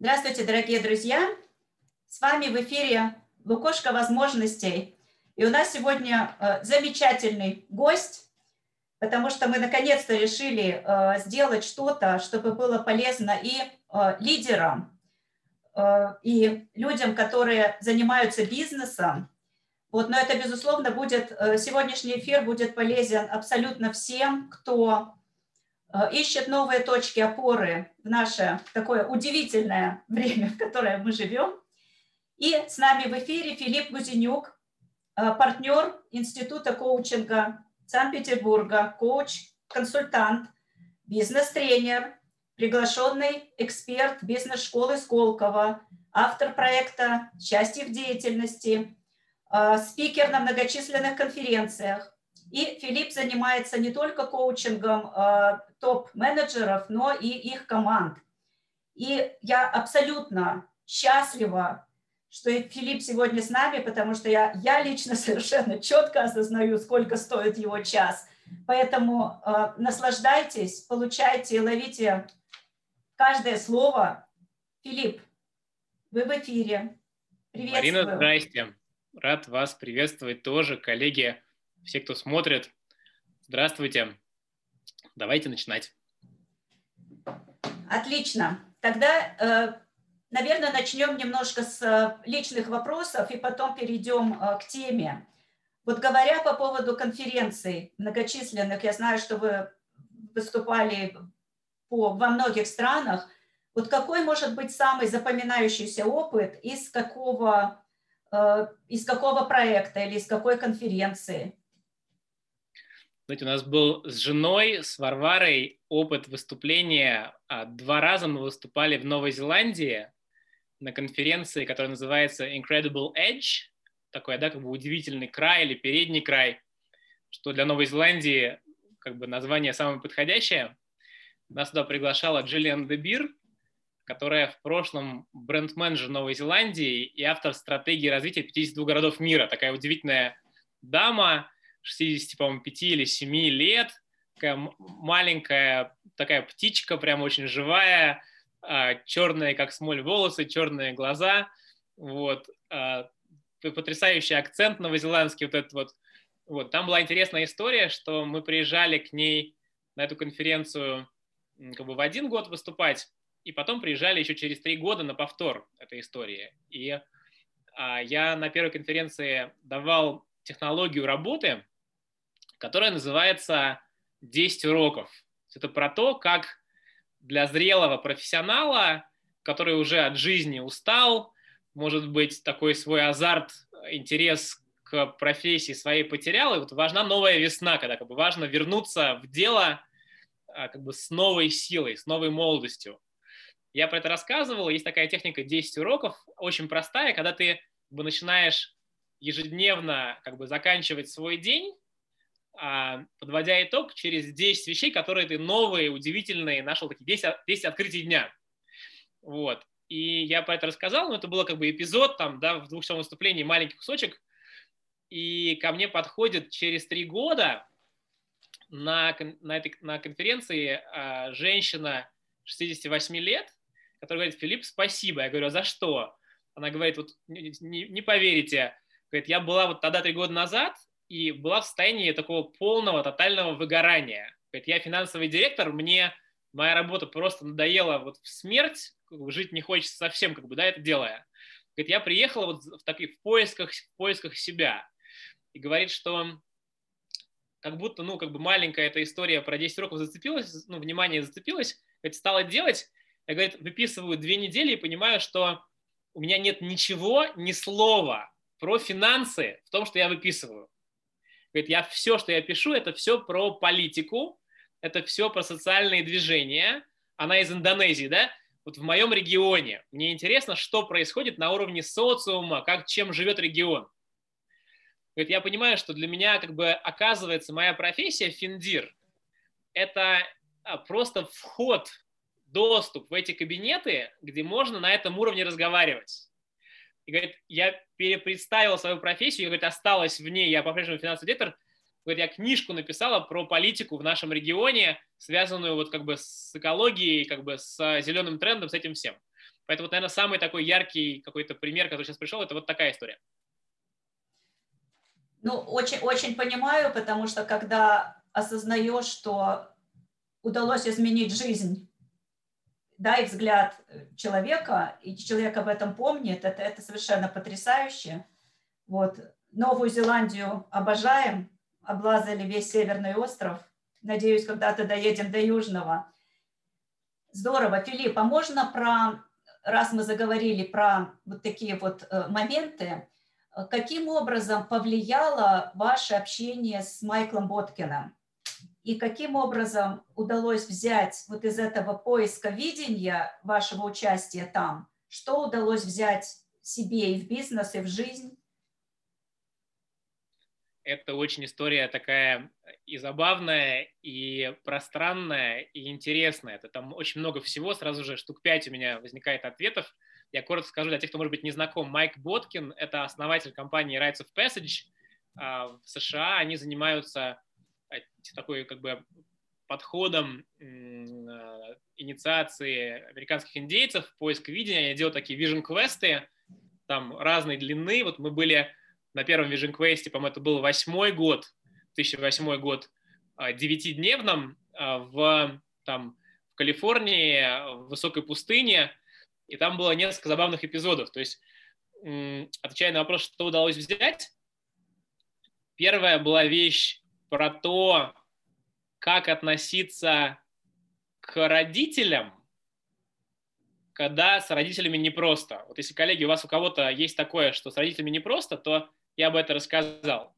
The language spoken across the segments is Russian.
Здравствуйте, дорогие друзья! С вами в эфире «Лукошка возможностей». И у нас сегодня э, замечательный гость, потому что мы наконец-то решили э, сделать что-то, чтобы было полезно и э, лидерам, и людям, которые занимаются бизнесом. Вот, но это, безусловно, будет, сегодняшний эфир будет полезен абсолютно всем, кто ищет новые точки опоры в наше такое удивительное время, в которое мы живем. И с нами в эфире Филипп Гузенюк, э, партнер Института коучинга Санкт-Петербурга, коуч, консультант, бизнес-тренер, приглашенный эксперт бизнес-школы Сколково, автор проекта «Счастье в деятельности», э, спикер на многочисленных конференциях, и Филипп занимается не только коучингом э, топ-менеджеров, но и их команд. И я абсолютно счастлива, что Филипп сегодня с нами, потому что я, я лично совершенно четко осознаю, сколько стоит его час. Поэтому э, наслаждайтесь, получайте и ловите каждое слово. Филипп, вы в эфире. Приветствую. Марина, здрасте. Рад вас приветствовать тоже, коллеги все, кто смотрит. Здравствуйте. Давайте начинать. Отлично. Тогда, э, наверное, начнем немножко с э, личных вопросов и потом перейдем э, к теме. Вот говоря по поводу конференций многочисленных, я знаю, что вы выступали по, во многих странах. Вот какой может быть самый запоминающийся опыт из какого, из какого проекта или из какой конференции? Знаете, у нас был с женой, с Варварой опыт выступления. А, два раза мы выступали в Новой Зеландии на конференции, которая называется Incredible Edge, такой, да, как бы удивительный край или передний край, что для Новой Зеландии как бы название самое подходящее. Нас туда приглашала Джиллиан Дебир, которая в прошлом бренд-менеджер Новой Зеландии и автор стратегии развития 52 городов мира. Такая удивительная дама, 60, по-моему, 5 или 7 лет, такая маленькая такая птичка, прям очень живая, а, черные, как смоль, волосы, черные глаза, вот, а, потрясающий акцент новозеландский, вот этот вот, вот, там была интересная история, что мы приезжали к ней на эту конференцию как бы в один год выступать, и потом приезжали еще через три года на повтор этой истории. И а, я на первой конференции давал технологию работы, которая называется «10 уроков». Это про то, как для зрелого профессионала, который уже от жизни устал, может быть, такой свой азарт, интерес к профессии своей потерял, и вот важна новая весна, когда как бы важно вернуться в дело а, как бы с новой силой, с новой молодостью. Я про это рассказывал, есть такая техника 10 уроков, очень простая, когда ты начинаешь ежедневно как бы заканчивать свой день а, подводя итог, через 10 вещей, которые ты новые, удивительные, нашел такие 10, 10 открытий дня. Вот. И я про это рассказал, но это было как бы эпизод, там, да, в двухчасовом выступлении, маленький кусочек. И ко мне подходит через три года на, на, этой, на конференции а, женщина 68 лет, которая говорит, Филипп, спасибо. Я говорю, а за что? Она говорит, вот не, не, не поверите, говорит, я была вот тогда три года назад, и была в состоянии такого полного, тотального выгорания. Говорит, я финансовый директор, мне моя работа просто надоела вот в смерть, жить не хочется совсем, как бы, да, это делая. Говорит, я приехала вот в таких в поисках, в поисках себя. И говорит, что как будто, ну, как бы маленькая эта история про 10 уроков зацепилась, ну, внимание зацепилось, говорит, стала делать, я, говорит, выписываю две недели и понимаю, что у меня нет ничего, ни слова про финансы в том, что я выписываю. Говорит, я все, что я пишу, это все про политику, это все про социальные движения. Она из Индонезии, да? Вот в моем регионе. Мне интересно, что происходит на уровне социума, как, чем живет регион. Говорит, я понимаю, что для меня как бы оказывается моя профессия финдир – это а, просто вход, доступ в эти кабинеты, где можно на этом уровне разговаривать и говорит, я перепредставил свою профессию, я, говорит, осталась в ней, я по-прежнему финансовый директор, говорит, я книжку написала про политику в нашем регионе, связанную вот как бы с экологией, как бы с зеленым трендом, с этим всем. Поэтому, вот, наверное, самый такой яркий какой-то пример, который сейчас пришел, это вот такая история. Ну, очень, очень понимаю, потому что когда осознаешь, что удалось изменить жизнь, да, и взгляд человека, и человек об этом помнит, это, это совершенно потрясающе. Вот. Новую Зеландию обожаем, облазали весь Северный остров. Надеюсь, когда-то доедем до Южного. Здорово. Филипп, а можно про, раз мы заговорили про вот такие вот э, моменты, каким образом повлияло ваше общение с Майклом Боткиным? И каким образом удалось взять вот из этого поиска видения вашего участия там, что удалось взять себе и в бизнес, и в жизнь? Это очень история такая и забавная, и пространная, и интересная. Это там очень много всего, сразу же штук пять у меня возникает ответов. Я коротко скажу для тех, кто, может быть, не знаком. Майк Боткин – это основатель компании Rights of Passage а, в США. Они занимаются такой как бы подходом а, инициации американских индейцев, поиск видения. Они делают такие vision-квесты, там разной длины. Вот мы были на первом Vision Quest, по-моему, это был восьмой год, 2008 год, а, девятидневном а, в, там, в Калифорнии, в высокой пустыне, и там было несколько забавных эпизодов. То есть, отвечая на вопрос, что удалось взять, первая была вещь про то, как относиться к родителям, когда с родителями непросто. Вот если, коллеги, у вас у кого-то есть такое, что с родителями непросто, то я бы это рассказал.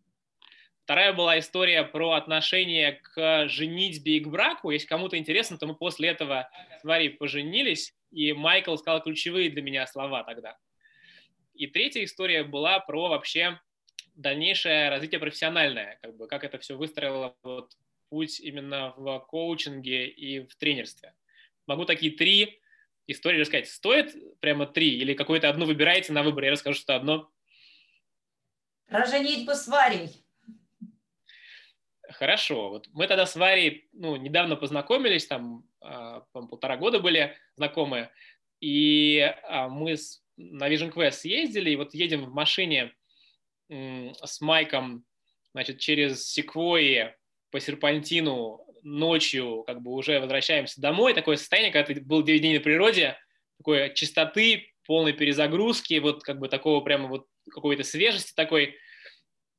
Вторая была история про отношение к женитьбе и к браку. Если кому-то интересно, то мы после этого с Варей поженились, и Майкл сказал ключевые для меня слова тогда. И третья история была про вообще дальнейшее развитие профессиональное, как бы как это все выстроило вот, путь именно в коучинге и в тренерстве. Могу такие три истории рассказать. Стоит прямо три или какую-то одну выбираете на выбор? Я расскажу, что одно про женитьбу с Варей. Хорошо. Вот мы тогда с Варей ну, недавно познакомились, там э, полтора года были знакомы, и э, мы с, на Vision Quest съездили, и вот едем в машине с Майком значит, через Секвойи по серпантину ночью, как бы уже возвращаемся домой, такое состояние, когда ты был 9 дней на природе, такой чистоты, полной перезагрузки, вот как бы такого прямо вот какой-то свежести такой.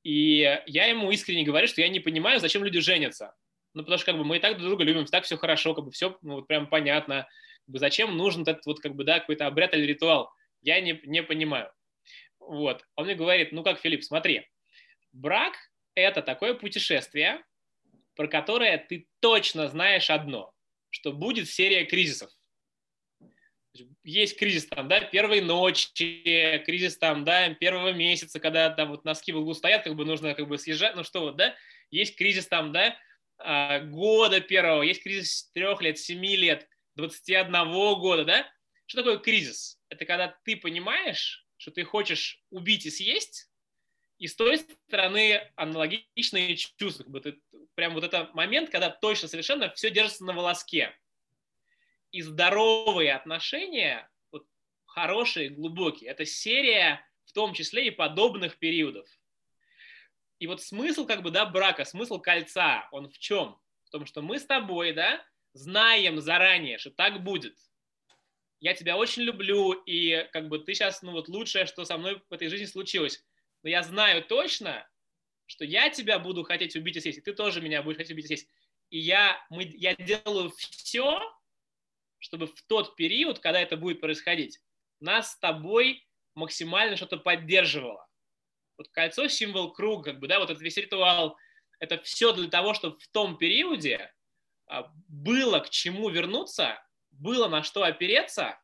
И я ему искренне говорю, что я не понимаю, зачем люди женятся. Ну, потому что как бы мы и так друг друга любим, так все хорошо, как бы все ну, вот прям понятно. Как бы, зачем нужен этот вот как бы, да, какой-то обряд или ритуал? Я не, не понимаю. Вот. Он мне говорит, ну как, Филипп, смотри, брак – это такое путешествие, про которое ты точно знаешь одно, что будет серия кризисов есть кризис там, да, первой ночи, кризис там, да, первого месяца, когда там вот носки в углу стоят, как бы нужно как бы съезжать, ну что вот, да, есть кризис там, да, а, года первого, есть кризис трех лет, семи лет, 21 года, да. Что такое кризис? Это когда ты понимаешь, что ты хочешь убить и съесть, и с той стороны аналогичные чувства. Как бы ты, прям вот этот момент, когда точно совершенно все держится на волоске и здоровые отношения, вот, хорошие, глубокие, это серия в том числе и подобных периодов. И вот смысл как бы, да, брака, смысл кольца, он в чем? В том, что мы с тобой, да, знаем заранее, что так будет. Я тебя очень люблю, и как бы ты сейчас, ну вот лучшее, что со мной в этой жизни случилось. Но я знаю точно, что я тебя буду хотеть убить и съесть, и ты тоже меня будешь хотеть убить и съесть. И я, мы, я делаю все, чтобы в тот период, когда это будет происходить, нас с тобой максимально что-то поддерживало. Вот кольцо – символ круга, как бы, да, вот этот весь ритуал, это все для того, чтобы в том периоде а, было к чему вернуться, было на что опереться,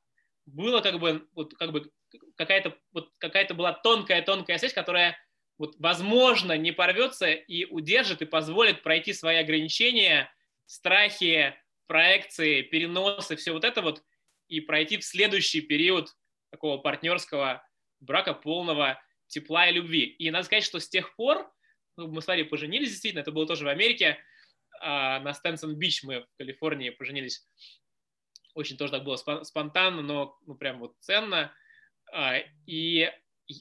было как бы, вот, как бы какая-то вот какая-то была тонкая-тонкая связь, которая вот, возможно, не порвется и удержит и позволит пройти свои ограничения, страхи, проекции, переносы, все вот это вот, и пройти в следующий период такого партнерского брака полного тепла и любви. И надо сказать, что с тех пор, ну, мы с Варей поженились, действительно, это было тоже в Америке, а, на Стэнсон Бич мы в Калифорнии поженились. Очень тоже так было спонтанно, но ну, прям вот ценно. А, и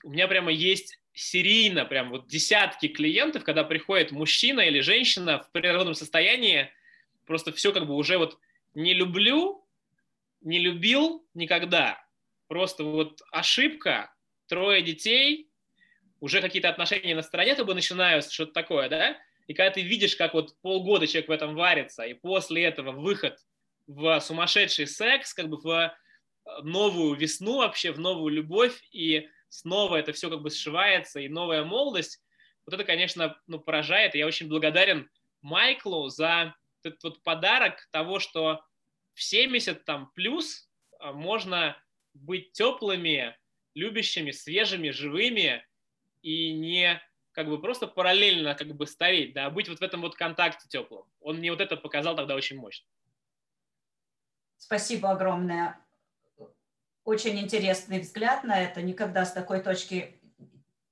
у меня прямо есть серийно прям вот десятки клиентов, когда приходит мужчина или женщина в природном состоянии, просто все как бы уже вот не люблю, не любил никогда. Просто вот ошибка, трое детей, уже какие-то отношения на стороне тобой начинаются, что-то такое, да? И когда ты видишь, как вот полгода человек в этом варится, и после этого выход в сумасшедший секс, как бы в э, новую весну вообще, в новую любовь, и снова это все как бы сшивается, и новая молодость, вот это, конечно, ну, поражает. И я очень благодарен Майклу за этот вот подарок того, что в 70 там плюс а, можно быть теплыми, любящими, свежими, живыми и не как бы просто параллельно как бы стареть, да, а быть вот в этом вот контакте теплым. Он мне вот это показал тогда очень мощно. Спасибо огромное. Очень интересный взгляд на это. Никогда с такой точки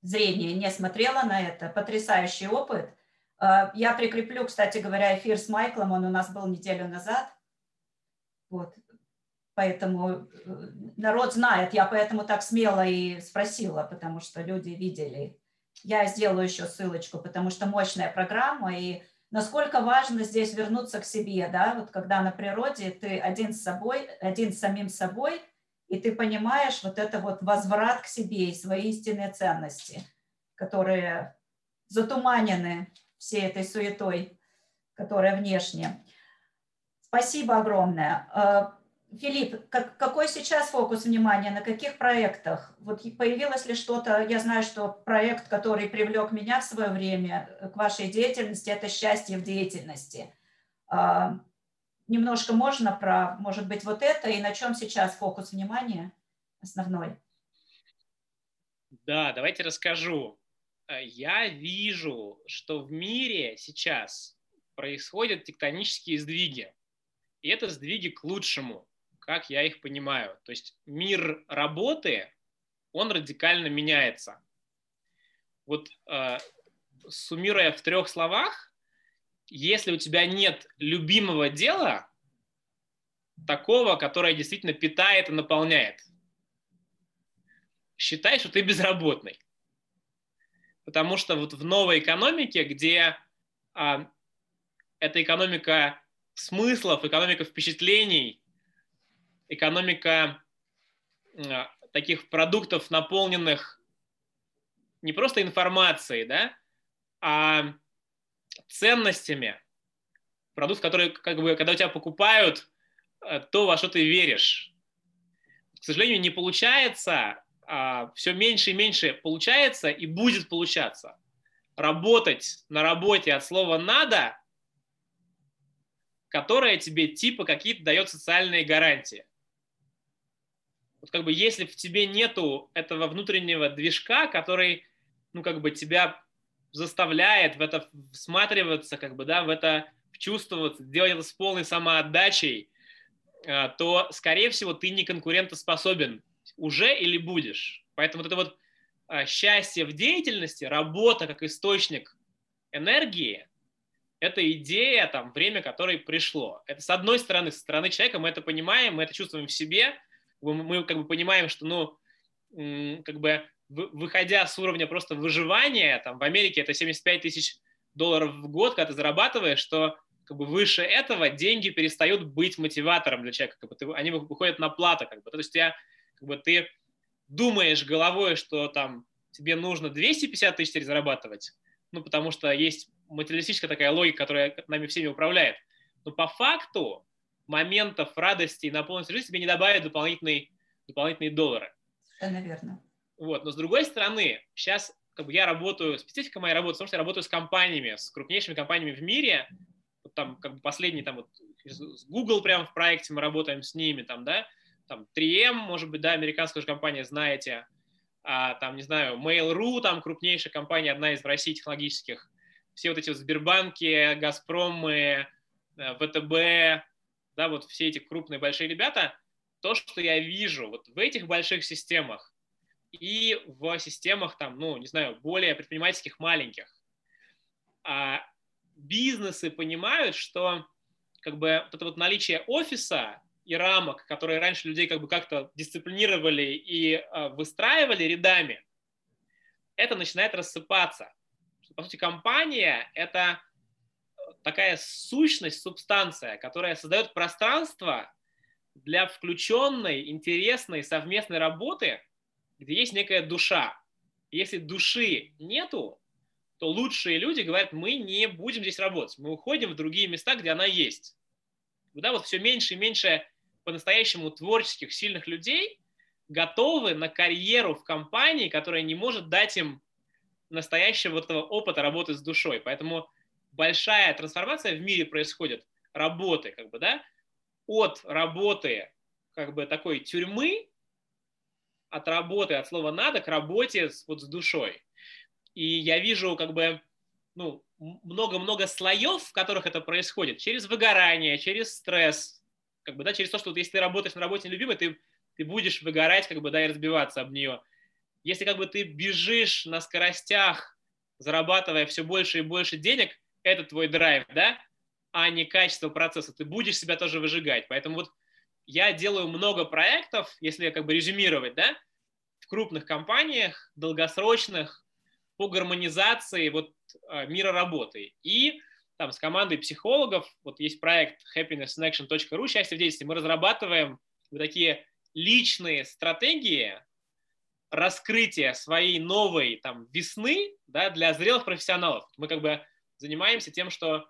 зрения не смотрела на это. Потрясающий опыт. А, я прикреплю, кстати говоря, эфир с Майклом. Он у нас был неделю назад. Вот. Поэтому э, народ знает. Я поэтому так смело и спросила, потому что люди видели. Я сделаю еще ссылочку, потому что мощная программа. И насколько важно здесь вернуться к себе, да, вот когда на природе ты один с собой, один с самим собой, и ты понимаешь вот это вот возврат к себе и свои истинные ценности, которые затуманены всей этой суетой, которая внешне. Спасибо огромное. Э, Филипп, как, какой сейчас фокус внимания, на каких проектах? Вот появилось ли что-то, я знаю, что проект, который привлек меня в свое время к вашей деятельности, это «Счастье в деятельности». А, немножко можно про, может быть, вот это, и на чем сейчас фокус внимания основной? Да, давайте расскажу. Э, я вижу, что в мире сейчас происходят тектонические сдвиги. И это сдвиги к лучшему как я их понимаю. То есть мир работы, он радикально меняется. Вот э, суммируя в трех словах, если у тебя нет любимого дела, такого, которое действительно питает и наполняет, считай, что ты безработный. Потому что вот в новой экономике, где а, эта экономика смыслов, экономика впечатлений, экономика а, таких продуктов, наполненных не просто информацией, да, а ценностями. Продукт, который, как бы, когда у тебя покупают э, то, во что ты веришь. К сожалению, не получается, а все меньше и меньше получается и будет получаться. Работать на работе от слова «надо», которое тебе типа какие-то дает социальные гарантии вот как бы если в тебе нету этого внутреннего движка, который, ну, как бы тебя заставляет в это всматриваться, как бы, да, в это чувствоваться, делать это с полной самоотдачей, а, то, скорее всего, ты не конкурентоспособен уже или будешь. Поэтому вот это вот а, счастье в деятельности, работа как источник энергии, это идея, там, время, которое пришло. Это с одной стороны, со стороны человека мы это понимаем, мы это чувствуем в себе, мы как бы понимаем, что, ну, как бы выходя с уровня просто выживания, там в Америке это 75 тысяч долларов в год, когда ты зарабатываешь, что как бы выше этого деньги перестают быть мотиватором для человека, как бы ты, они выходят на плату, как бы, то есть я, как бы ты думаешь головой, что там тебе нужно 250 тысяч зарабатывать, ну, потому что есть материалистическая такая логика, которая нами всеми управляет. Но по факту моментов радости и наполненности жизни тебе не добавят дополнительные, дополнительные доллары. Это верно. Вот. Но с другой стороны, сейчас как бы я работаю, специфика моей работы, потому что я работаю с компаниями, с крупнейшими компаниями в мире, вот там как бы последний там вот с Google прямо в проекте мы работаем с ними, там, да, там 3M, может быть, да, американская же компания, знаете, а, там, не знаю, Mail.ru, там крупнейшая компания, одна из в России технологических, все вот эти вот Сбербанки, Газпромы, э, ВТБ, да, вот все эти крупные большие ребята, то, что я вижу вот в этих больших системах и в системах там, ну, не знаю, более предпринимательских маленьких, а бизнесы понимают, что как бы это вот наличие офиса и рамок, которые раньше людей как бы как-то дисциплинировали и э, выстраивали рядами, это начинает рассыпаться. По сути, компания – это такая сущность, субстанция, которая создает пространство для включенной, интересной, совместной работы, где есть некая душа. Если души нету, то лучшие люди говорят, мы не будем здесь работать, мы уходим в другие места, где она есть. Да, вот все меньше и меньше по-настоящему творческих, сильных людей готовы на карьеру в компании, которая не может дать им настоящего вот этого опыта работы с душой. Поэтому большая трансформация в мире происходит работы, как бы, да, от работы как бы такой тюрьмы, от работы, от слова надо, к работе с, вот с душой. И я вижу как бы ну, много-много слоев, в которых это происходит, через выгорание, через стресс, как бы, да, через то, что вот если ты работаешь на работе любимой, ты, ты будешь выгорать, как бы, да, и разбиваться об нее. Если как бы ты бежишь на скоростях, зарабатывая все больше и больше денег, это твой драйв, да, а не качество процесса. Ты будешь себя тоже выжигать. Поэтому вот я делаю много проектов, если как бы резюмировать, да, в крупных компаниях, долгосрочных, по гармонизации вот а, мира работы. И там с командой психологов, вот есть проект happinessaction.ru, счастье в действии, мы разрабатываем вот такие личные стратегии раскрытия своей новой там весны да, для зрелых профессионалов. Мы как бы занимаемся тем, что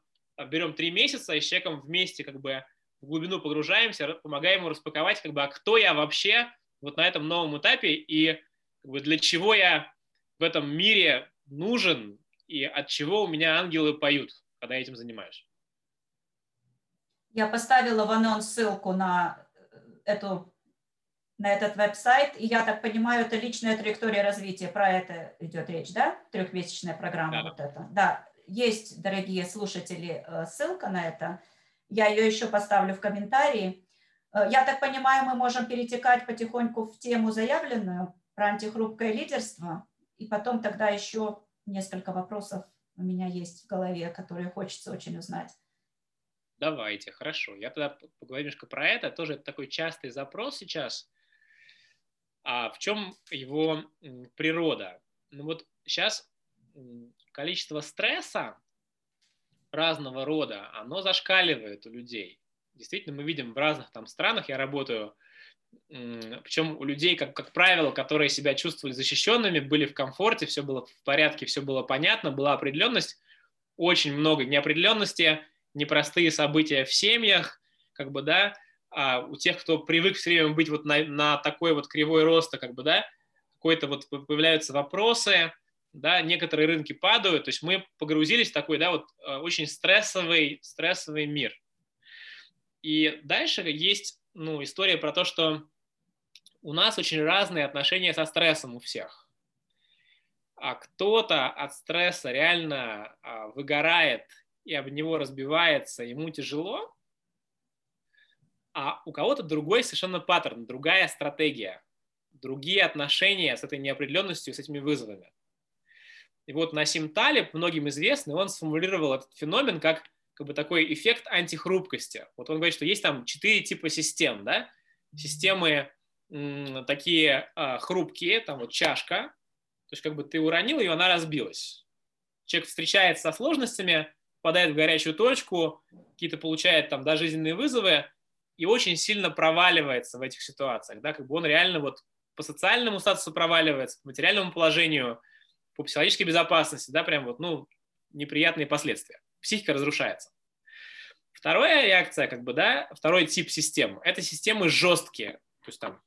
берем три месяца и с человеком вместе как бы в глубину погружаемся, помогаем ему распаковать, как бы, а кто я вообще вот на этом новом этапе и как бы, для чего я в этом мире нужен и от чего у меня ангелы поют, когда я этим занимаюсь. Я поставила в анонс ссылку на эту на этот веб-сайт, и я так понимаю, это личная траектория развития, про это идет речь, да? Трехмесячная программа да. вот эта. Да, есть, дорогие слушатели, э, ссылка на это. Я ее еще поставлю в комментарии. Э, я так понимаю, мы можем перетекать потихоньку в тему заявленную про антихрупкое лидерство, и потом тогда еще несколько вопросов у меня есть в голове, которые хочется очень узнать. Давайте, хорошо. Я тогда поговорим немножко про это. Тоже такой частый запрос сейчас. А в чем его природа? Ну вот сейчас количество стресса разного рода, оно зашкаливает у людей. Действительно, мы видим в разных там странах, я работаю, причем у людей, как, как правило, которые себя чувствовали защищенными, были в комфорте, все было в порядке, все было понятно, была определенность, очень много неопределенности, непростые события в семьях, как бы, да, а у тех, кто привык все время быть вот на, на такой вот кривой роста, как бы, да, какой-то вот появляются вопросы, да, некоторые рынки падают, то есть мы погрузились в такой, да, вот э, очень стрессовый, стрессовый мир. И дальше есть, ну, история про то, что у нас очень разные отношения со стрессом у всех. А кто-то от стресса реально а, выгорает и об него разбивается, ему тяжело, а у кого-то другой совершенно паттерн, другая стратегия, другие отношения с этой неопределенностью, с этими вызовами. И вот Насим Талиб, многим известный, он сформулировал этот феномен как, как бы такой эффект антихрупкости. Вот он говорит, что есть там четыре типа систем, да? Системы м, такие а, хрупкие, там вот чашка, то есть как бы ты уронил ее, она разбилась. Человек встречается со сложностями, попадает в горячую точку, какие-то получает там да, жизненные вызовы и очень сильно проваливается в этих ситуациях, да, как бы он реально вот по социальному статусу проваливается, по материальному положению – по психологической безопасности, да, прям вот, ну, неприятные последствия. Психика разрушается. Вторая реакция, как бы, да, второй тип систем, это системы жесткие. То есть там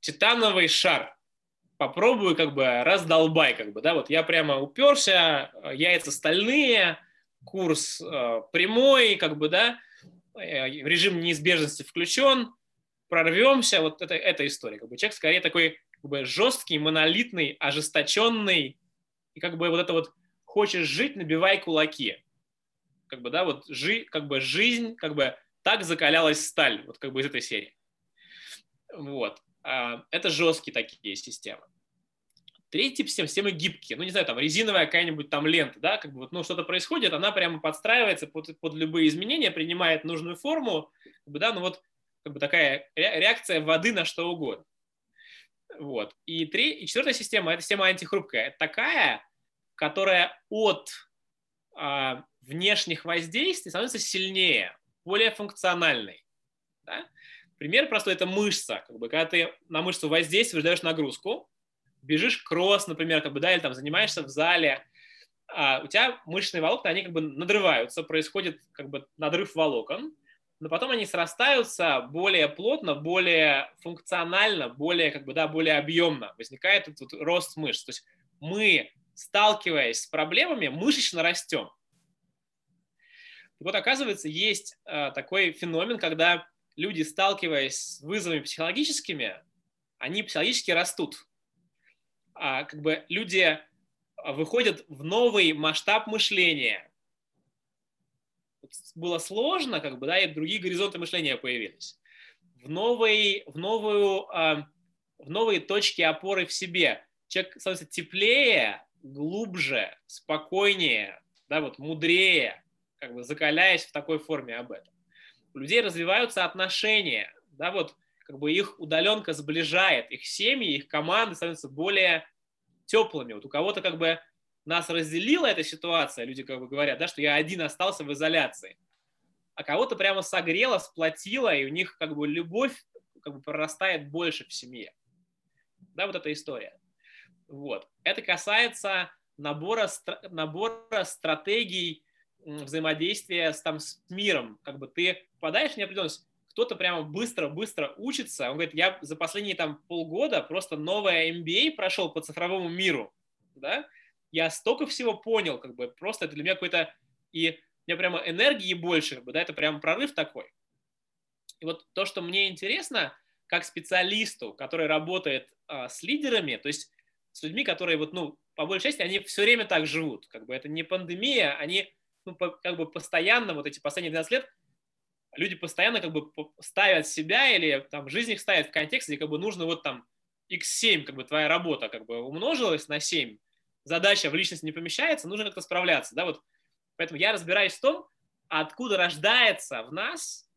титановый шар. Попробую, как бы, раздолбай, как бы, да, вот я прямо уперся, яйца стальные, курс э, прямой, как бы, да, э, режим неизбежности включен, прорвемся, вот это, эта история. Как бы человек скорее такой как бы, жесткий, монолитный, ожесточенный, и как бы вот это вот хочешь жить, набивай кулаки. Как бы, да, вот жи, как бы жизнь, как бы так закалялась сталь, вот как бы из этой серии. Вот. А, это жесткие такие системы. Третий тип систем, системы гибкие. Ну, не знаю, там резиновая какая-нибудь там лента, да, как бы вот, ну, что-то происходит, она прямо подстраивается под, под любые изменения, принимает нужную форму, как бы, да, ну вот как бы такая реакция воды на что угодно. Вот. И, три, и четвертая система – это система антихрупкая. Это такая, которая от а, внешних воздействий становится сильнее, более функциональной. Да? Пример простой – это мышца. Как бы, когда ты на мышцу воздействуешь, даешь нагрузку, бежишь кросс, например, как бы, да, или там занимаешься в зале, а у тебя мышечные волокна, они как бы надрываются, происходит как бы надрыв волокон, но потом они срастаются более плотно, более функционально, более как бы да, более объемно. Возникает этот рост мышц. То есть мы, сталкиваясь с проблемами, мышечно растем. И вот оказывается, есть э, такой феномен, когда люди, сталкиваясь с вызовами психологическими, они психологически растут. А, как бы люди выходят в новый масштаб мышления. Было сложно, как бы, да, и другие горизонты мышления появились. В, новый, в, новую, а, в новые точки опоры в себе. Человек становится теплее, глубже, спокойнее, да, вот мудрее, как бы закаляясь в такой форме об этом. У людей развиваются отношения, да, вот как бы их удаленка сближает, их семьи, их команды становятся более теплыми. Вот у кого-то как бы нас разделила эта ситуация, люди как бы говорят, да, что я один остался в изоляции, а кого-то прямо согрела, сплотила, и у них как бы любовь как бы прорастает больше в семье. Да, вот эта история. Вот. Это касается набора, набора стратегий взаимодействия с, там, с миром. Как бы ты попадаешь в неопределенность, кто-то прямо быстро-быстро учится. Он говорит, я за последние там полгода просто новое MBA прошел по цифровому миру, да, я столько всего понял, как бы просто это для меня какой-то, и у меня прямо энергии больше, как бы, да, это прямо прорыв такой. И вот то, что мне интересно, как специалисту, который работает а, с лидерами, то есть с людьми, которые вот, ну, по большей части, они все время так живут, как бы это не пандемия, они, ну, по, как бы постоянно, вот эти последние 12 лет, люди постоянно как бы ставят себя или там жизнь их ставит в контекст, где как бы нужно вот там x7, как бы твоя работа как бы умножилась на 7, задача в личность не помещается, нужно как-то справляться, да, вот. Поэтому я разбираюсь в том, откуда рождается в нас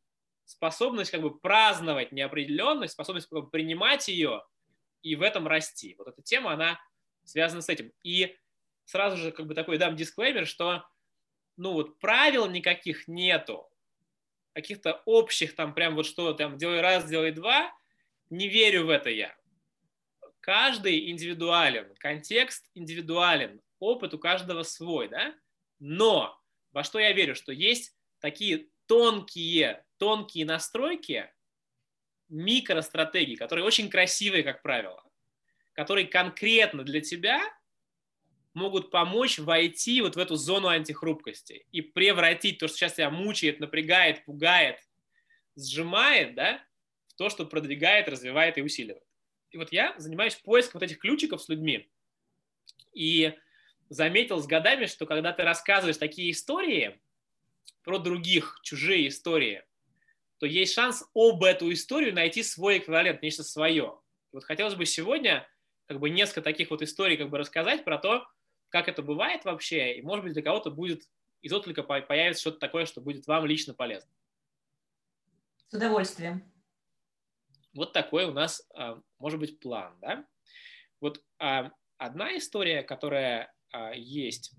способность как бы праздновать неопределенность, способность как бы, принимать ее и в этом расти. Вот эта тема, она связана с этим. И сразу же как бы такой дам дисклеймер, что ну вот правил никаких нету, каких-то общих там прям вот что там делай раз, делай два, не верю в это я. Каждый индивидуален, контекст индивидуален, опыт у каждого свой, да? Но во что я верю, что есть такие тонкие, тонкие настройки, микростратегии, которые очень красивые, как правило, которые конкретно для тебя могут помочь войти вот в эту зону антихрупкости и превратить то, что сейчас тебя мучает, напрягает, пугает, сжимает, да, в то, что продвигает, развивает и усиливает. И вот я занимаюсь поиском вот этих ключиков с людьми. И заметил с годами, что когда ты рассказываешь такие истории про других, чужие истории, то есть шанс об эту историю найти свой эквивалент, нечто свое. Вот хотелось бы сегодня как бы несколько таких вот историй как бы рассказать про то, как это бывает вообще, и, может быть, для кого-то будет из отклика появится что-то такое, что будет вам лично полезно. С удовольствием. Вот такой у нас, а, может быть, план, да? Вот а, одна история, которая а, есть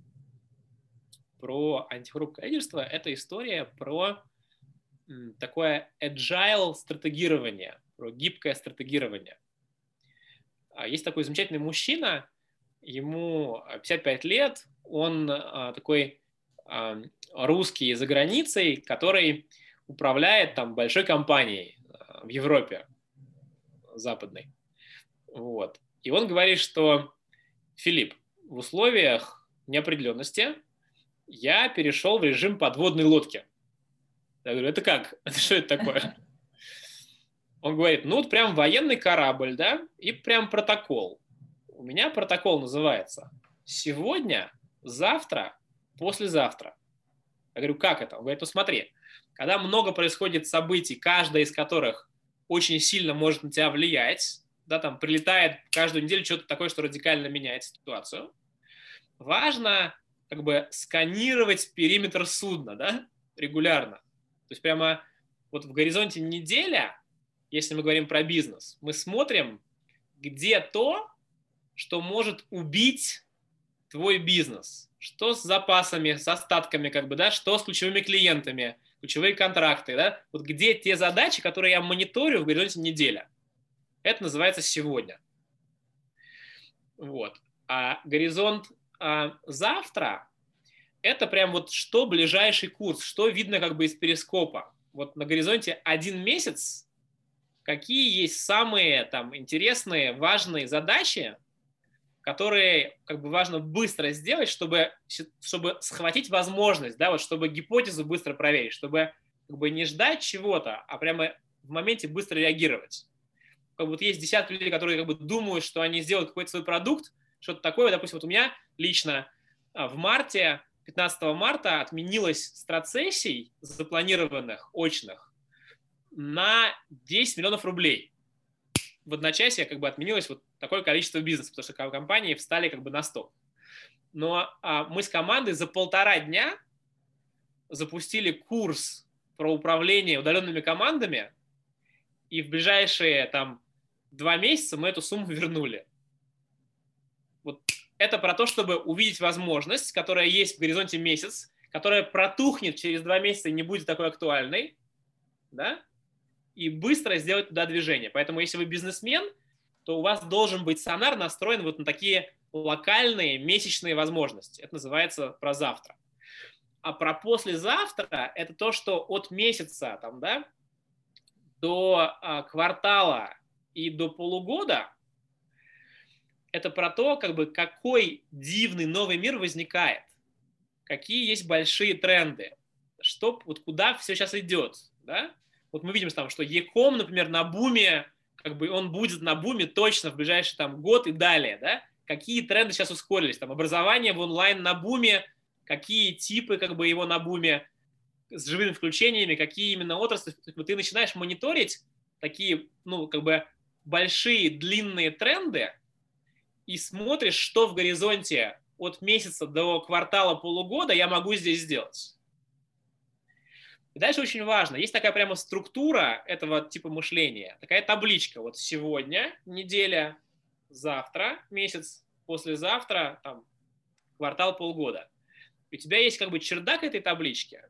про антихрупкое лидерство, это история про такое agile стратегирование, про гибкое стратегирование. Есть такой замечательный мужчина, ему 55 лет, он такой русский за границей, который управляет там большой компанией в Европе западной. Вот. И он говорит, что Филипп, в условиях неопределенности я перешел в режим подводной лодки. Я говорю, это как? Что это такое? Он говорит, ну вот прям военный корабль, да, и прям протокол у меня протокол называется «Сегодня, завтра, послезавтра». Я говорю, как это? Он говорит, ну смотри, когда много происходит событий, каждая из которых очень сильно может на тебя влиять, да, там прилетает каждую неделю что-то такое, что радикально меняет ситуацию, важно как бы сканировать периметр судна, да, регулярно. То есть прямо вот в горизонте неделя, если мы говорим про бизнес, мы смотрим, где то, что может убить твой бизнес. Что с запасами, с остатками, как бы, да, что с ключевыми клиентами, ключевые контракты, да, вот где те задачи, которые я мониторю в горизонте неделя. Это называется сегодня. Вот. А горизонт а, завтра – это прям вот что ближайший курс, что видно как бы из перископа. Вот на горизонте один месяц, какие есть самые там интересные, важные задачи, которые как бы важно быстро сделать, чтобы, чтобы схватить возможность, да, вот чтобы гипотезу быстро проверить, чтобы как бы не ждать чего-то, а прямо в моменте быстро реагировать. Как вот есть десятки людей, которые как бы думают, что они сделают какой-то свой продукт, что-то такое. Допустим, вот у меня лично а, в марте, 15 марта отменилась страцессий запланированных, очных, на 10 миллионов рублей. В одночасье как бы отменилось вот такое количество бизнеса, потому что компании встали как бы на стоп. Но а, мы с командой за полтора дня запустили курс про управление удаленными командами, и в ближайшие там два месяца мы эту сумму вернули. Вот это про то, чтобы увидеть возможность, которая есть в горизонте месяц, которая протухнет через два месяца и не будет такой актуальной, да, и быстро сделать туда движение. Поэтому если вы бизнесмен – то у вас должен быть сонар настроен вот на такие локальные месячные возможности. Это называется про завтра. А про послезавтра это то, что от месяца там, да, до а, квартала и до полугода это про то, как бы, какой дивный новый мир возникает, какие есть большие тренды, что, вот куда все сейчас идет. Да? Вот мы видим, там, что Еком, например, на буме как бы он будет на буме точно в ближайший там год и далее, да? Какие тренды сейчас ускорились? Там образование в онлайн на буме, какие типы как бы его на буме с живыми включениями, какие именно отрасли. Ты начинаешь мониторить такие, ну, как бы большие длинные тренды и смотришь, что в горизонте от месяца до квартала полугода я могу здесь сделать. И дальше очень важно, есть такая прямо структура этого типа мышления, такая табличка. Вот сегодня неделя, завтра месяц, послезавтра там, квартал, полгода. У тебя есть как бы чердак этой таблички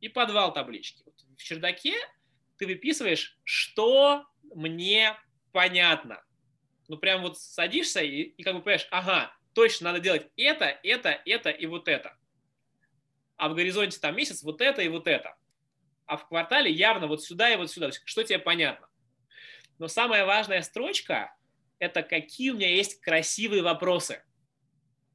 и подвал таблички. Вот в чердаке ты выписываешь, что мне понятно. Ну, прям вот садишься и, и как бы понимаешь, ага, точно надо делать это, это, это и вот это. А в горизонте там месяц вот это и вот это а в квартале явно вот сюда и вот сюда. Что тебе понятно? Но самая важная строчка – это какие у меня есть красивые вопросы.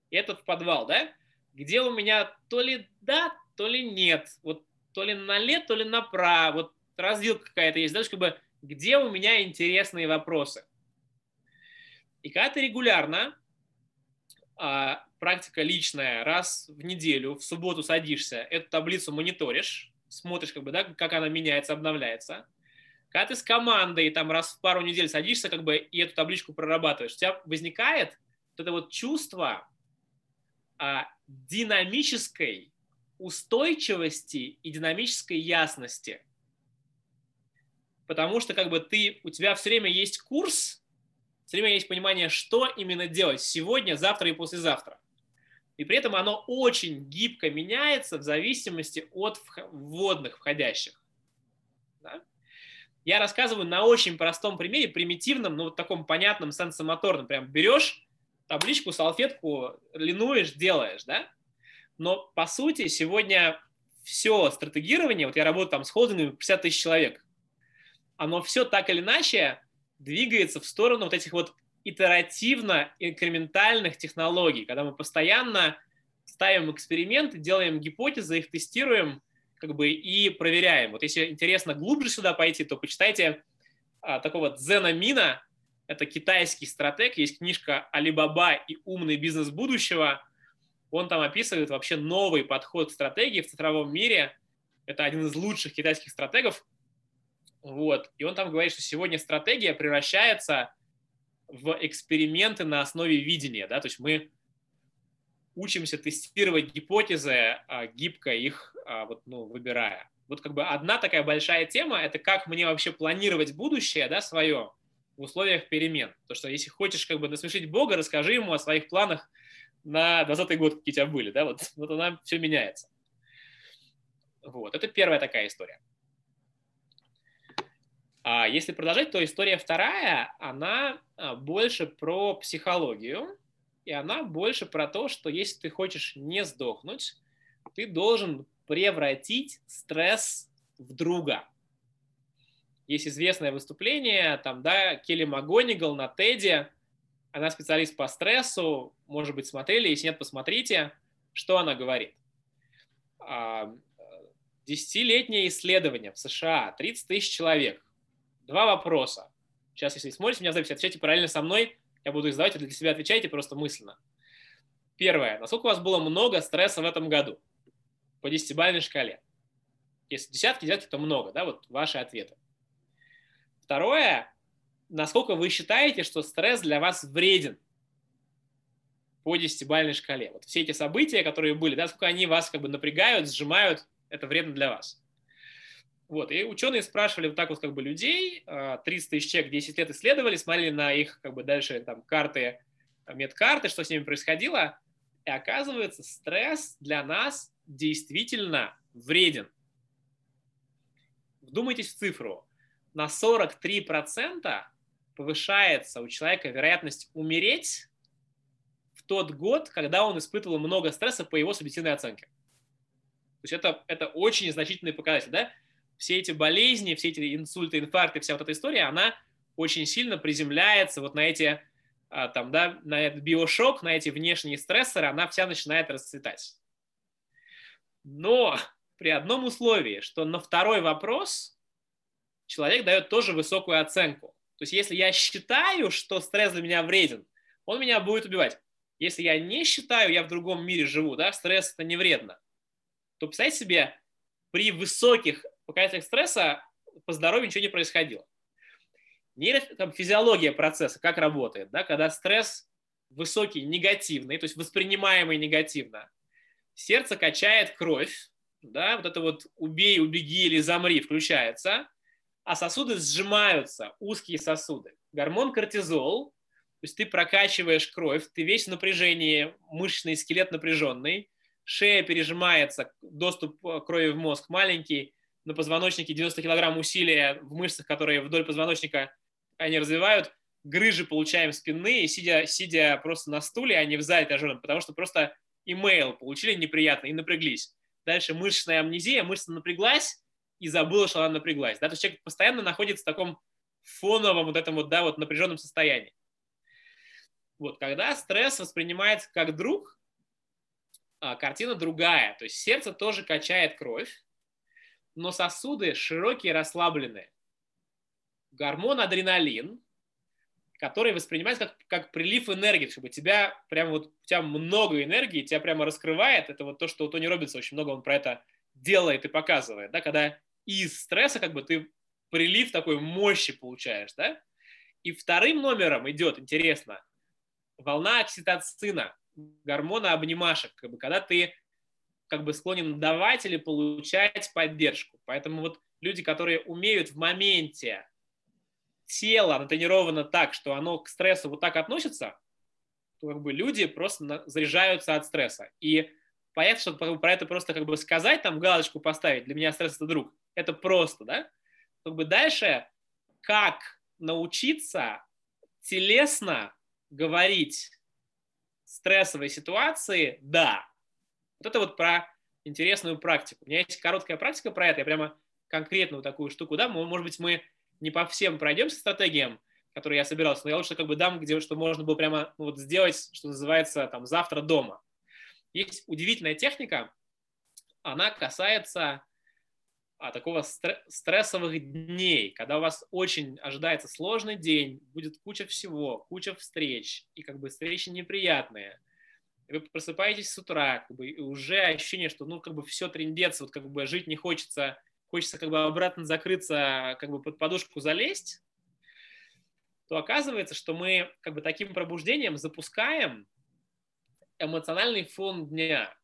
И это в подвал, да? Где у меня то ли да, то ли нет. Вот то ли налево, то ли направо. Вот развилка какая-то есть. Дальше как бы где у меня интересные вопросы. И когда ты регулярно, а, практика личная, раз в неделю, в субботу садишься, эту таблицу мониторишь, смотришь, как бы, да, как она меняется, обновляется. Когда ты с командой там раз в пару недель садишься, как бы, и эту табличку прорабатываешь, у тебя возникает вот это вот чувство а, динамической устойчивости и динамической ясности. Потому что как бы ты, у тебя все время есть курс, все время есть понимание, что именно делать сегодня, завтра и послезавтра. И при этом оно очень гибко меняется в зависимости от вводных входящих. Да? Я рассказываю на очень простом примере, примитивном, но вот таком понятном, сенсомоторном. Прям берешь табличку, салфетку, линуешь, делаешь, да? Но по сути сегодня все стратегирование, вот я работаю там с холдингами 50 тысяч человек, оно все так или иначе двигается в сторону вот этих вот итеративно-инкрементальных технологий, когда мы постоянно ставим эксперименты, делаем гипотезы, их тестируем как бы, и проверяем. Вот если интересно глубже сюда пойти, то почитайте а, такого Дзена Мина, это китайский стратег, есть книжка «Алибаба и умный бизнес будущего», он там описывает вообще новый подход к стратегии в цифровом мире. Это один из лучших китайских стратегов. Вот. И он там говорит, что сегодня стратегия превращается в эксперименты на основе видения, да, то есть мы учимся тестировать гипотезы, а, гибко их а, вот, ну, выбирая. Вот как бы одна такая большая тема – это как мне вообще планировать будущее, да, свое в условиях перемен. То, что если хочешь как бы насмешить Бога, расскажи ему о своих планах на 20 год, какие у тебя были, да, вот, вот она все меняется. Вот, это первая такая история. А если продолжать, то история вторая, она а, больше про психологию, и она больше про то, что если ты хочешь не сдохнуть, ты должен превратить стресс в друга. Есть известное выступление, там, да, Келли Магонигал на Теде, она специалист по стрессу, может быть, смотрели, если нет, посмотрите, что она говорит. А, десятилетнее исследование в США, 30 тысяч человек. Два вопроса. Сейчас, если смотрите меня запись, отвечайте параллельно со мной, я буду их задавать, а для себя отвечайте просто мысленно. Первое. Насколько у вас было много стресса в этом году? По десятибалльной шкале. Если десятки, десятки, то много, да, вот ваши ответы. Второе, насколько вы считаете, что стресс для вас вреден по десятибалльной шкале. Вот все эти события, которые были, да, сколько они вас как бы напрягают, сжимают, это вредно для вас. Вот, и ученые спрашивали вот так вот как бы людей, 30 а, тысяч человек 10 лет исследовали, смотрели на их как бы дальше там карты, медкарты, что с ними происходило, и оказывается, стресс для нас действительно вреден. Вдумайтесь в цифру на 43% повышается у человека вероятность умереть в тот год, когда он испытывал много стресса по его субъективной оценке. То есть это, это очень значительный показатель. Да? Все эти болезни, все эти инсульты, инфаркты, вся вот эта история, она очень сильно приземляется вот на эти, а, там, да, на этот биошок, на эти внешние стрессоры, она вся начинает расцветать. Но при одном условии, что на второй вопрос человек дает тоже высокую оценку. То есть если я считаю, что стресс для меня вреден, он меня будет убивать. Если я не считаю, я в другом мире живу, да, стресс это не вредно, то представьте себе, при высоких показателях стресса по здоровью ничего не происходило. Нейро, там, физиология процесса, как работает, да, когда стресс высокий, негативный, то есть воспринимаемый негативно, сердце качает кровь, да, вот это вот убей, убеги или замри включается, а сосуды сжимаются, узкие сосуды. Гормон кортизол, то есть ты прокачиваешь кровь, ты весь в напряжении, мышечный скелет напряженный, шея пережимается, доступ э, крови в мозг маленький, на позвоночнике 90 килограмм усилия в мышцах, которые вдоль позвоночника они развивают, грыжи получаем спинные, сидя, сидя просто на стуле, а не в зале тренажерном, потому что просто имейл получили неприятно и напряглись. Дальше мышечная амнезия, мышца напряглась, и забыла, что она напряглась. Да? То есть человек постоянно находится в таком фоновом вот этом вот, да, вот напряженном состоянии. Вот, когда стресс воспринимается как друг, а, картина другая. То есть сердце тоже качает кровь, но сосуды широкие, расслабленные. Гормон адреналин, который воспринимается как, как прилив энергии, чтобы тебя прям вот, у тебя много энергии, тебя прямо раскрывает. Это вот то, что у Тони Робинса очень много он про это делает и показывает, да, когда из стресса как бы ты прилив такой мощи получаешь, да? И вторым номером идет, интересно, волна окситоцина, гормона обнимашек, как бы, когда ты как бы склонен давать или получать поддержку. Поэтому вот люди, которые умеют в моменте тело натренировано так, что оно к стрессу вот так относится, то как бы люди просто заряжаются от стресса. И понятно, что про это просто как бы сказать, там галочку поставить, для меня стресс – это друг – это просто, да? Как бы дальше, как научиться телесно говорить стрессовой ситуации «да». Вот это вот про интересную практику. У меня есть короткая практика про это, я прямо конкретную такую штуку дам. Может быть, мы не по всем пройдемся стратегиям, которые я собирался, но я лучше как бы дам, где что можно было прямо ну, вот сделать, что называется, там, завтра дома. Есть удивительная техника, она касается а, такого стрессовых дней, когда у вас очень ожидается сложный день, будет куча всего, куча встреч, и как бы встречи неприятные. Вы просыпаетесь с утра, как бы, и уже ощущение, что ну как бы все трендец, вот как бы жить не хочется, хочется как бы обратно закрыться, как бы под подушку залезть, то оказывается, что мы как бы таким пробуждением запускаем эмоциональный фон дня.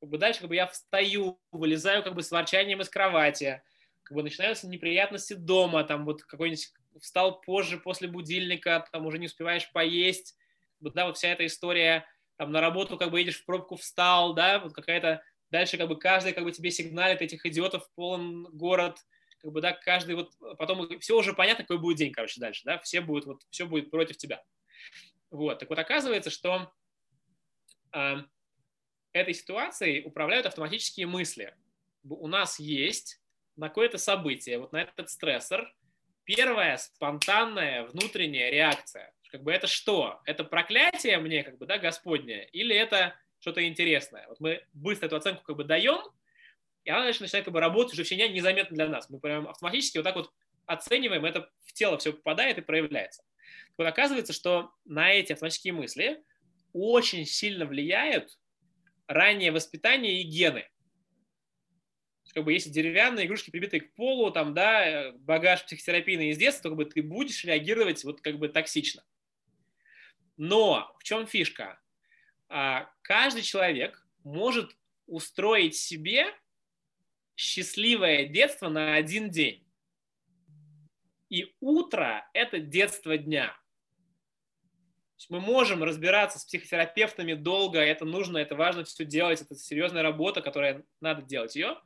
как бы дальше как бы я встаю, вылезаю как бы с ворчанием из кровати, как бы начинаются неприятности дома, там вот какой-нибудь встал позже после будильника, там уже не успеваешь поесть, вот, да, вот вся эта история, там на работу как бы едешь в пробку, встал, да, вот какая-то, дальше как бы каждый как бы тебе сигналит этих идиотов, полон город, как бы, да, каждый вот, потом все уже понятно, какой будет день, короче, дальше, да, все будут, вот, все будет против тебя. Вот, так вот оказывается, что э, этой ситуацией управляют автоматические мысли. У нас есть на какое-то событие, вот на этот стрессор, первая спонтанная внутренняя реакция. Как бы это что? Это проклятие мне, как бы, да, Господне, или это что-то интересное? Вот мы быстро эту оценку как бы даем, и она дальше начинает как бы работать уже вообще незаметно для нас. Мы прям автоматически вот так вот оцениваем, это в тело все попадает и проявляется. Вот оказывается, что на эти автоматические мысли очень сильно влияют раннее воспитание и гены. Как бы если деревянные игрушки прибитые к полу, там, да, багаж психотерапийный из детства, то как бы ты будешь реагировать вот как бы токсично. Но в чем фишка? А, каждый человек может устроить себе счастливое детство на один день. И утро – это детство дня мы можем разбираться с психотерапевтами долго, это нужно, это важно все делать, это серьезная работа, которая надо делать ее,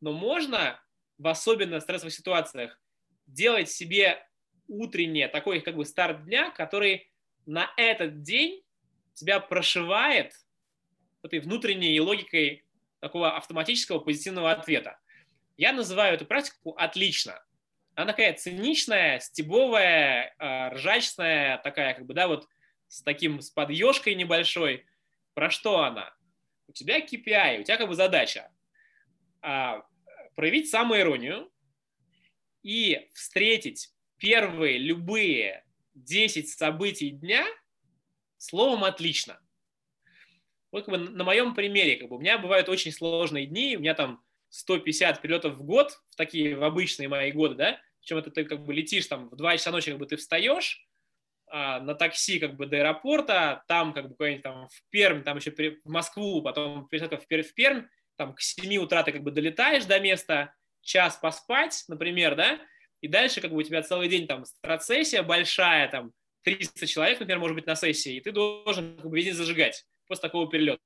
но можно в особенно стрессовых ситуациях делать себе утреннее, такой как бы старт дня, который на этот день тебя прошивает этой внутренней логикой такого автоматического позитивного ответа. Я называю эту практику «отлично». Она такая циничная, стебовая, а, ржачная, такая, как бы, да, вот с таким, с подъежкой небольшой. Про что она? У тебя KPI, у тебя как бы задача а, проявить самоиронию и встретить первые любые 10 событий дня словом «отлично». Вот как бы на моем примере, как бы у меня бывают очень сложные дни, у меня там 150 перелетов в год, в такие в обычные мои годы, да, причем это ты как бы летишь там в 2 часа ночи, как бы ты встаешь, а, на такси как бы до аэропорта, там как бы куда-нибудь там в Пермь, там еще в Москву, потом Пермь, в Пермь, там к 7 утра ты как бы долетаешь до места, час поспать, например, да, и дальше как бы у тебя целый день там страцессия большая, там 300 человек, например, может быть на сессии, и ты должен как бы весь день зажигать после такого перелета.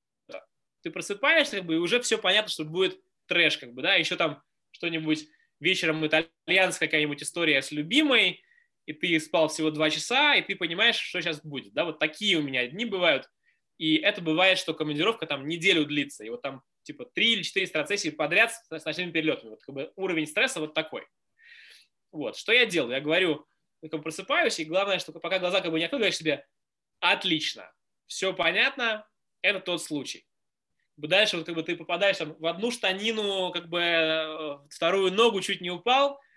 Ты просыпаешься, как бы, и уже все понятно, что будет трэш, как бы, да, еще там что-нибудь вечером итальянская какая-нибудь история с любимой, и ты спал всего два часа, и ты понимаешь, что сейчас будет. Да, вот такие у меня дни бывают. И это бывает, что командировка там неделю длится, и вот там типа три или четыре страцессии подряд с ночными перелетами. Вот как бы уровень стресса вот такой. Вот, что я делаю? Я говорю, я как просыпаюсь, и главное, что пока глаза как бы не открою, говоришь себе, отлично, все понятно, это тот случай. Дальше вот как бы ты попадаешь там, в одну штанину, как бы э, вторую ногу чуть не упал –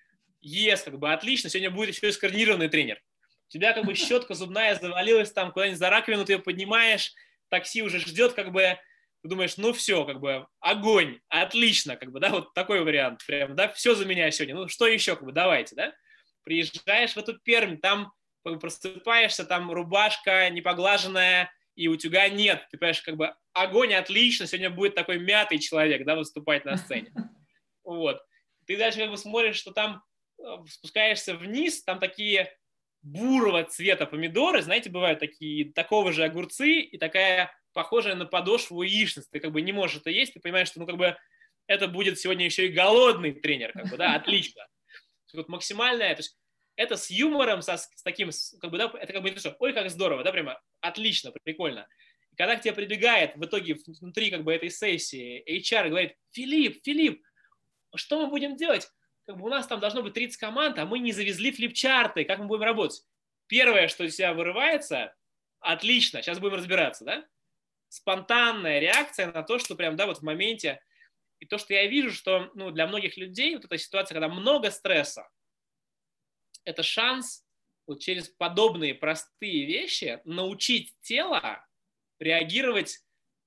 ес, как бы отлично, сегодня будет еще и скоординированный тренер. У тебя как бы щетка зубная завалилась там куда-нибудь за раковину, ты ее поднимаешь, такси уже ждет, как бы, ты думаешь, ну все, как бы, огонь, отлично, как бы, да, вот такой вариант, прям, да, все за меня сегодня, ну что еще, как бы, давайте, да. Приезжаешь в эту Пермь, там просыпаешься, там рубашка непоглаженная, и утюга нет, ты понимаешь, как бы, огонь, отлично, сегодня будет такой мятый человек, да, выступать на сцене. Вот. Ты дальше как бы смотришь, что там Э, спускаешься вниз, там такие бурого цвета помидоры, знаете, бывают такие, такого же огурцы и такая похожая на подошву яичница. Ты как бы не можешь это есть, ты понимаешь, что ну как бы это будет сегодня еще и голодный тренер, как бы, да, отлично. Вот максимальное, то есть это с юмором, со, с таким, как бы, да, это как бы не что, ой, как здорово, да, прямо отлично, прикольно. И когда к тебе прибегает в итоге внутри как бы этой сессии HR говорит, Филипп, Филипп, что мы будем делать? как бы у нас там должно быть 30 команд, а мы не завезли флипчарты, как мы будем работать? Первое, что из себя вырывается, отлично, сейчас будем разбираться, да? Спонтанная реакция на то, что прям, да, вот в моменте, и то, что я вижу, что ну, для многих людей вот эта ситуация, когда много стресса, это шанс вот через подобные простые вещи научить тело реагировать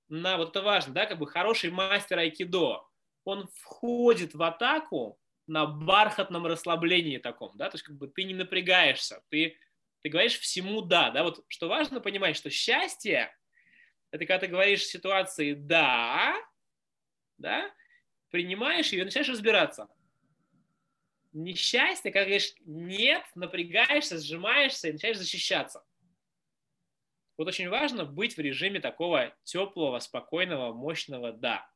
на, вот это важно, да, как бы хороший мастер айкидо, он входит в атаку на бархатном расслаблении таком, да, то есть как бы ты не напрягаешься, ты, ты говоришь всему «да», да, вот что важно понимать, что счастье – это когда ты говоришь ситуации «да», да, принимаешь ее и начинаешь разбираться. Несчастье, когда говоришь нет, напрягаешься, сжимаешься и начинаешь защищаться. Вот очень важно быть в режиме такого теплого, спокойного, мощного «да».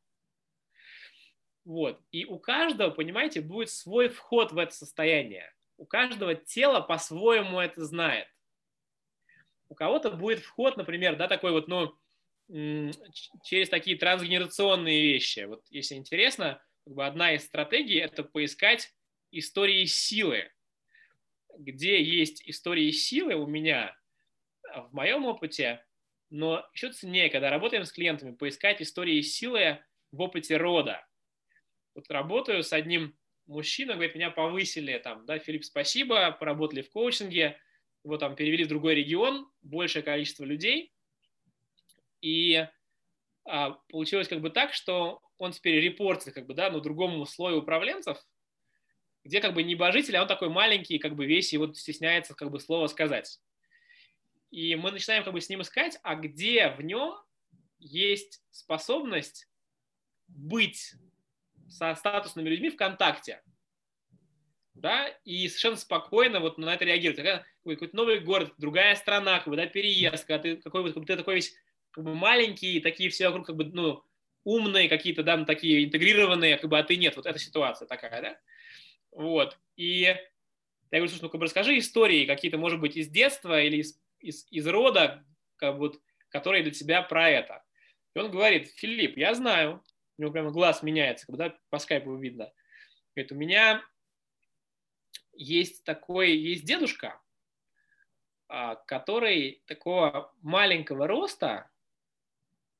Вот. И у каждого, понимаете, будет свой вход в это состояние. У каждого тело по-своему это знает. У кого-то будет вход, например, да, такой вот, ну, через такие трансгенерационные вещи. Вот если интересно, как бы одна из стратегий – это поискать истории силы. Где есть истории силы у меня, в моем опыте, но еще ценнее, когда работаем с клиентами, поискать истории силы в опыте рода. Вот работаю с одним мужчиной, говорит, меня повысили, там, да, Филипп, спасибо, поработали в коучинге, его там перевели в другой регион, большее количество людей, и а, получилось как бы так, что он теперь репортит как бы, да, ну, другому слою управленцев, где как бы небожитель, а он такой маленький, как бы весь, и вот стесняется как бы слово сказать. И мы начинаем как бы с ним искать, а где в нем есть способность быть со статусными людьми в контакте. Да, и совершенно спокойно вот на это реагировать. Какой-то новый город, другая страна, как бы, да, переезд, когда ты, какой, как бы, ты такой весь как бы маленькие, такие все вокруг как бы, ну, умные какие-то, да, ну, такие интегрированные, как бы, а ты нет. Вот эта ситуация такая, да? Вот. И я говорю, слушай, ну, как бы расскажи истории какие-то, может быть, из детства или из, из, из рода, как бы, вот, которые для тебя про это. И он говорит, Филипп, я знаю, у него прямо глаз меняется, когда по скайпу видно. Говорит, у меня есть такой, есть дедушка, а, который такого маленького роста,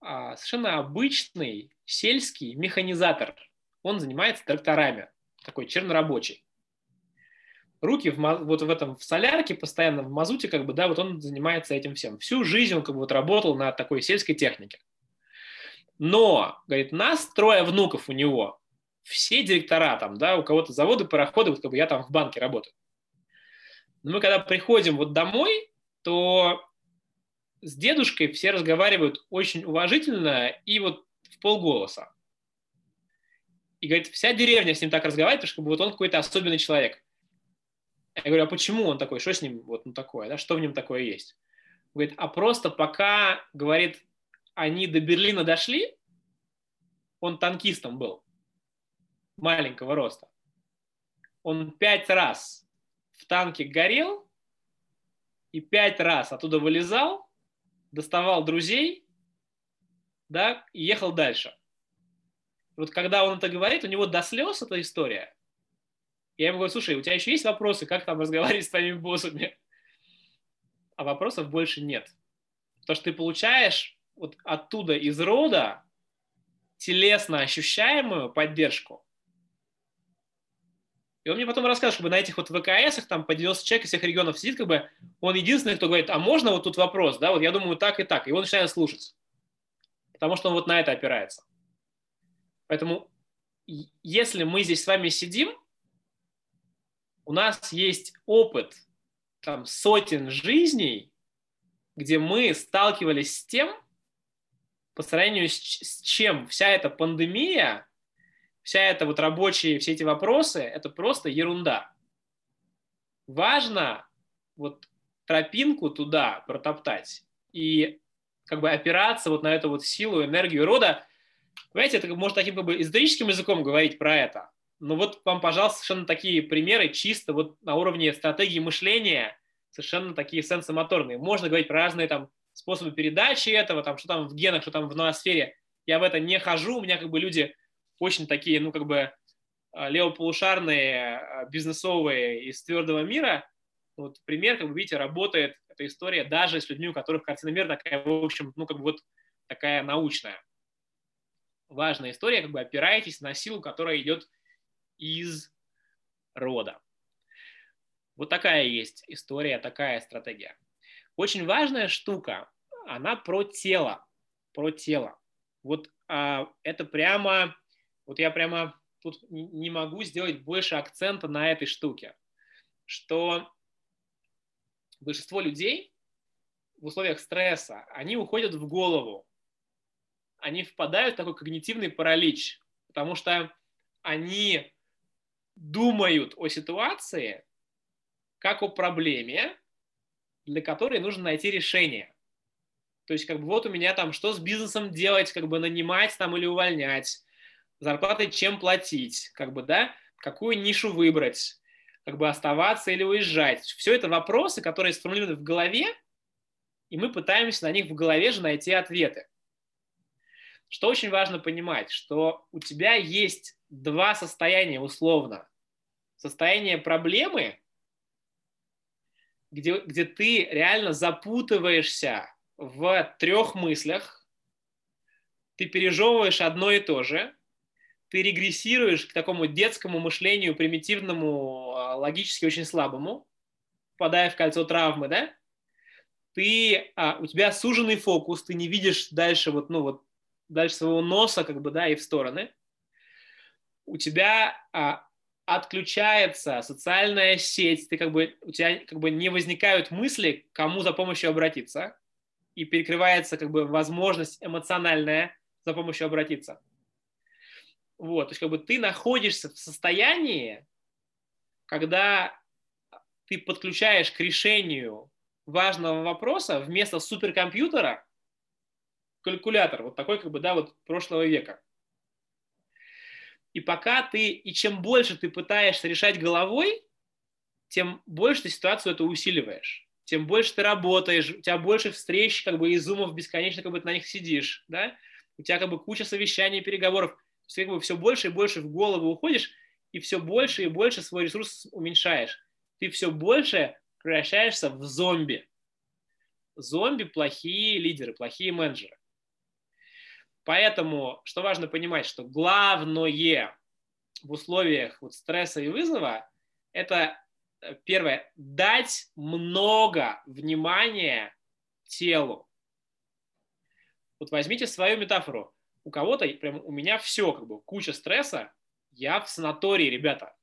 совершенно обычный сельский механизатор. Он занимается тракторами, такой чернорабочий. Руки в, вот в этом в солярке постоянно в мазуте, как бы, да, вот он занимается этим всем. Всю жизнь он как бы вот работал на такой сельской технике. Но, говорит, нас трое внуков у него, все директора там, да, у кого-то заводы, пароходы, вот как бы я там в банке работаю. Но мы когда приходим вот домой, то с дедушкой все разговаривают очень уважительно и вот в полголоса. И говорит, вся деревня с ним так разговаривает, потому что вот он какой-то особенный человек. Я говорю, а почему он такой? Что с ним вот ну, такое? Да? Что в нем такое есть? Говорит, а просто пока, говорит, они до Берлина дошли, он танкистом был, маленького роста. Он пять раз в танке горел и пять раз оттуда вылезал, доставал друзей, да, и ехал дальше. Вот когда он это говорит, у него до слез эта история. Я ему говорю, слушай, у тебя еще есть вопросы, как там разговаривать с твоими боссами? А вопросов больше нет. Потому что ты получаешь вот оттуда, из рода, телесно ощущаемую поддержку. И он мне потом рассказывает, чтобы на этих вот ВКСах, там по 90 человек из всех регионов сидит, как бы он единственный, кто говорит, а можно вот тут вопрос, да, вот я думаю так и так. И он начинает слушать, потому что он вот на это опирается. Поэтому если мы здесь с вами сидим, у нас есть опыт там, сотен жизней, где мы сталкивались с тем, по сравнению с чем вся эта пандемия вся эта вот рабочие, все эти вопросы, это просто ерунда. Важно вот тропинку туда протоптать и как бы опираться вот на эту вот силу, энергию рода. Понимаете, это может таким как бы эзотерическим языком говорить про это. Но вот вам, пожалуйста, совершенно такие примеры чисто вот на уровне стратегии мышления, совершенно такие сенсомоторные. Можно говорить про разные там способы передачи этого, там, что там в генах, что там в ноосфере. Я в это не хожу, у меня как бы люди очень такие, ну, как бы а, левополушарные, а, бизнесовые из твердого мира. Вот пример, как вы видите, работает эта история даже с людьми, у которых картина мира такая, в общем, ну, как бы вот такая научная. Важная история, как бы опираетесь на силу, которая идет из рода. Вот такая есть история, такая стратегия. Очень важная штука, она про тело, про тело. Вот а, это прямо вот я прямо тут не могу сделать больше акцента на этой штуке, что большинство людей в условиях стресса, они уходят в голову, они впадают в такой когнитивный паралич, потому что они думают о ситуации как о проблеме, для которой нужно найти решение. То есть, как бы вот у меня там, что с бизнесом делать, как бы нанимать там или увольнять, зарплатой чем платить, как бы, да, какую нишу выбрать, как бы оставаться или уезжать. Все это вопросы, которые сформулированы в голове, и мы пытаемся на них в голове же найти ответы. Что очень важно понимать, что у тебя есть два состояния условно. Состояние проблемы, где, где ты реально запутываешься в трех мыслях, ты пережевываешь одно и то же, ты регрессируешь к такому детскому мышлению, примитивному, а, логически очень слабому, попадая в кольцо травмы, да, ты, а, у тебя суженный фокус, ты не видишь дальше вот, ну вот, дальше своего носа, как бы, да, и в стороны. У тебя а, отключается социальная сеть, ты как бы, у тебя как бы не возникают мысли, кому за помощью обратиться, и перекрывается как бы возможность эмоциональная за помощью обратиться. Вот, то есть как бы ты находишься в состоянии, когда ты подключаешь к решению важного вопроса вместо суперкомпьютера калькулятор, вот такой как бы, да, вот прошлого века. И пока ты, и чем больше ты пытаешься решать головой, тем больше ты ситуацию это усиливаешь. Тем больше ты работаешь, у тебя больше встреч, как бы, и зумов бесконечно, как бы, ты на них сидишь, да? У тебя, как бы, куча совещаний, переговоров. Ты, как бы, все больше и больше в голову уходишь, и все больше и больше свой ресурс уменьшаешь. Ты все больше превращаешься в зомби. Зомби – плохие лидеры, плохие менеджеры. Поэтому, что важно понимать, что главное в условиях вот стресса и вызова – это, э, первое, дать много внимания телу. Вот возьмите свою метафору. У кого-то, прям у меня все, как бы куча стресса, я в санатории, ребята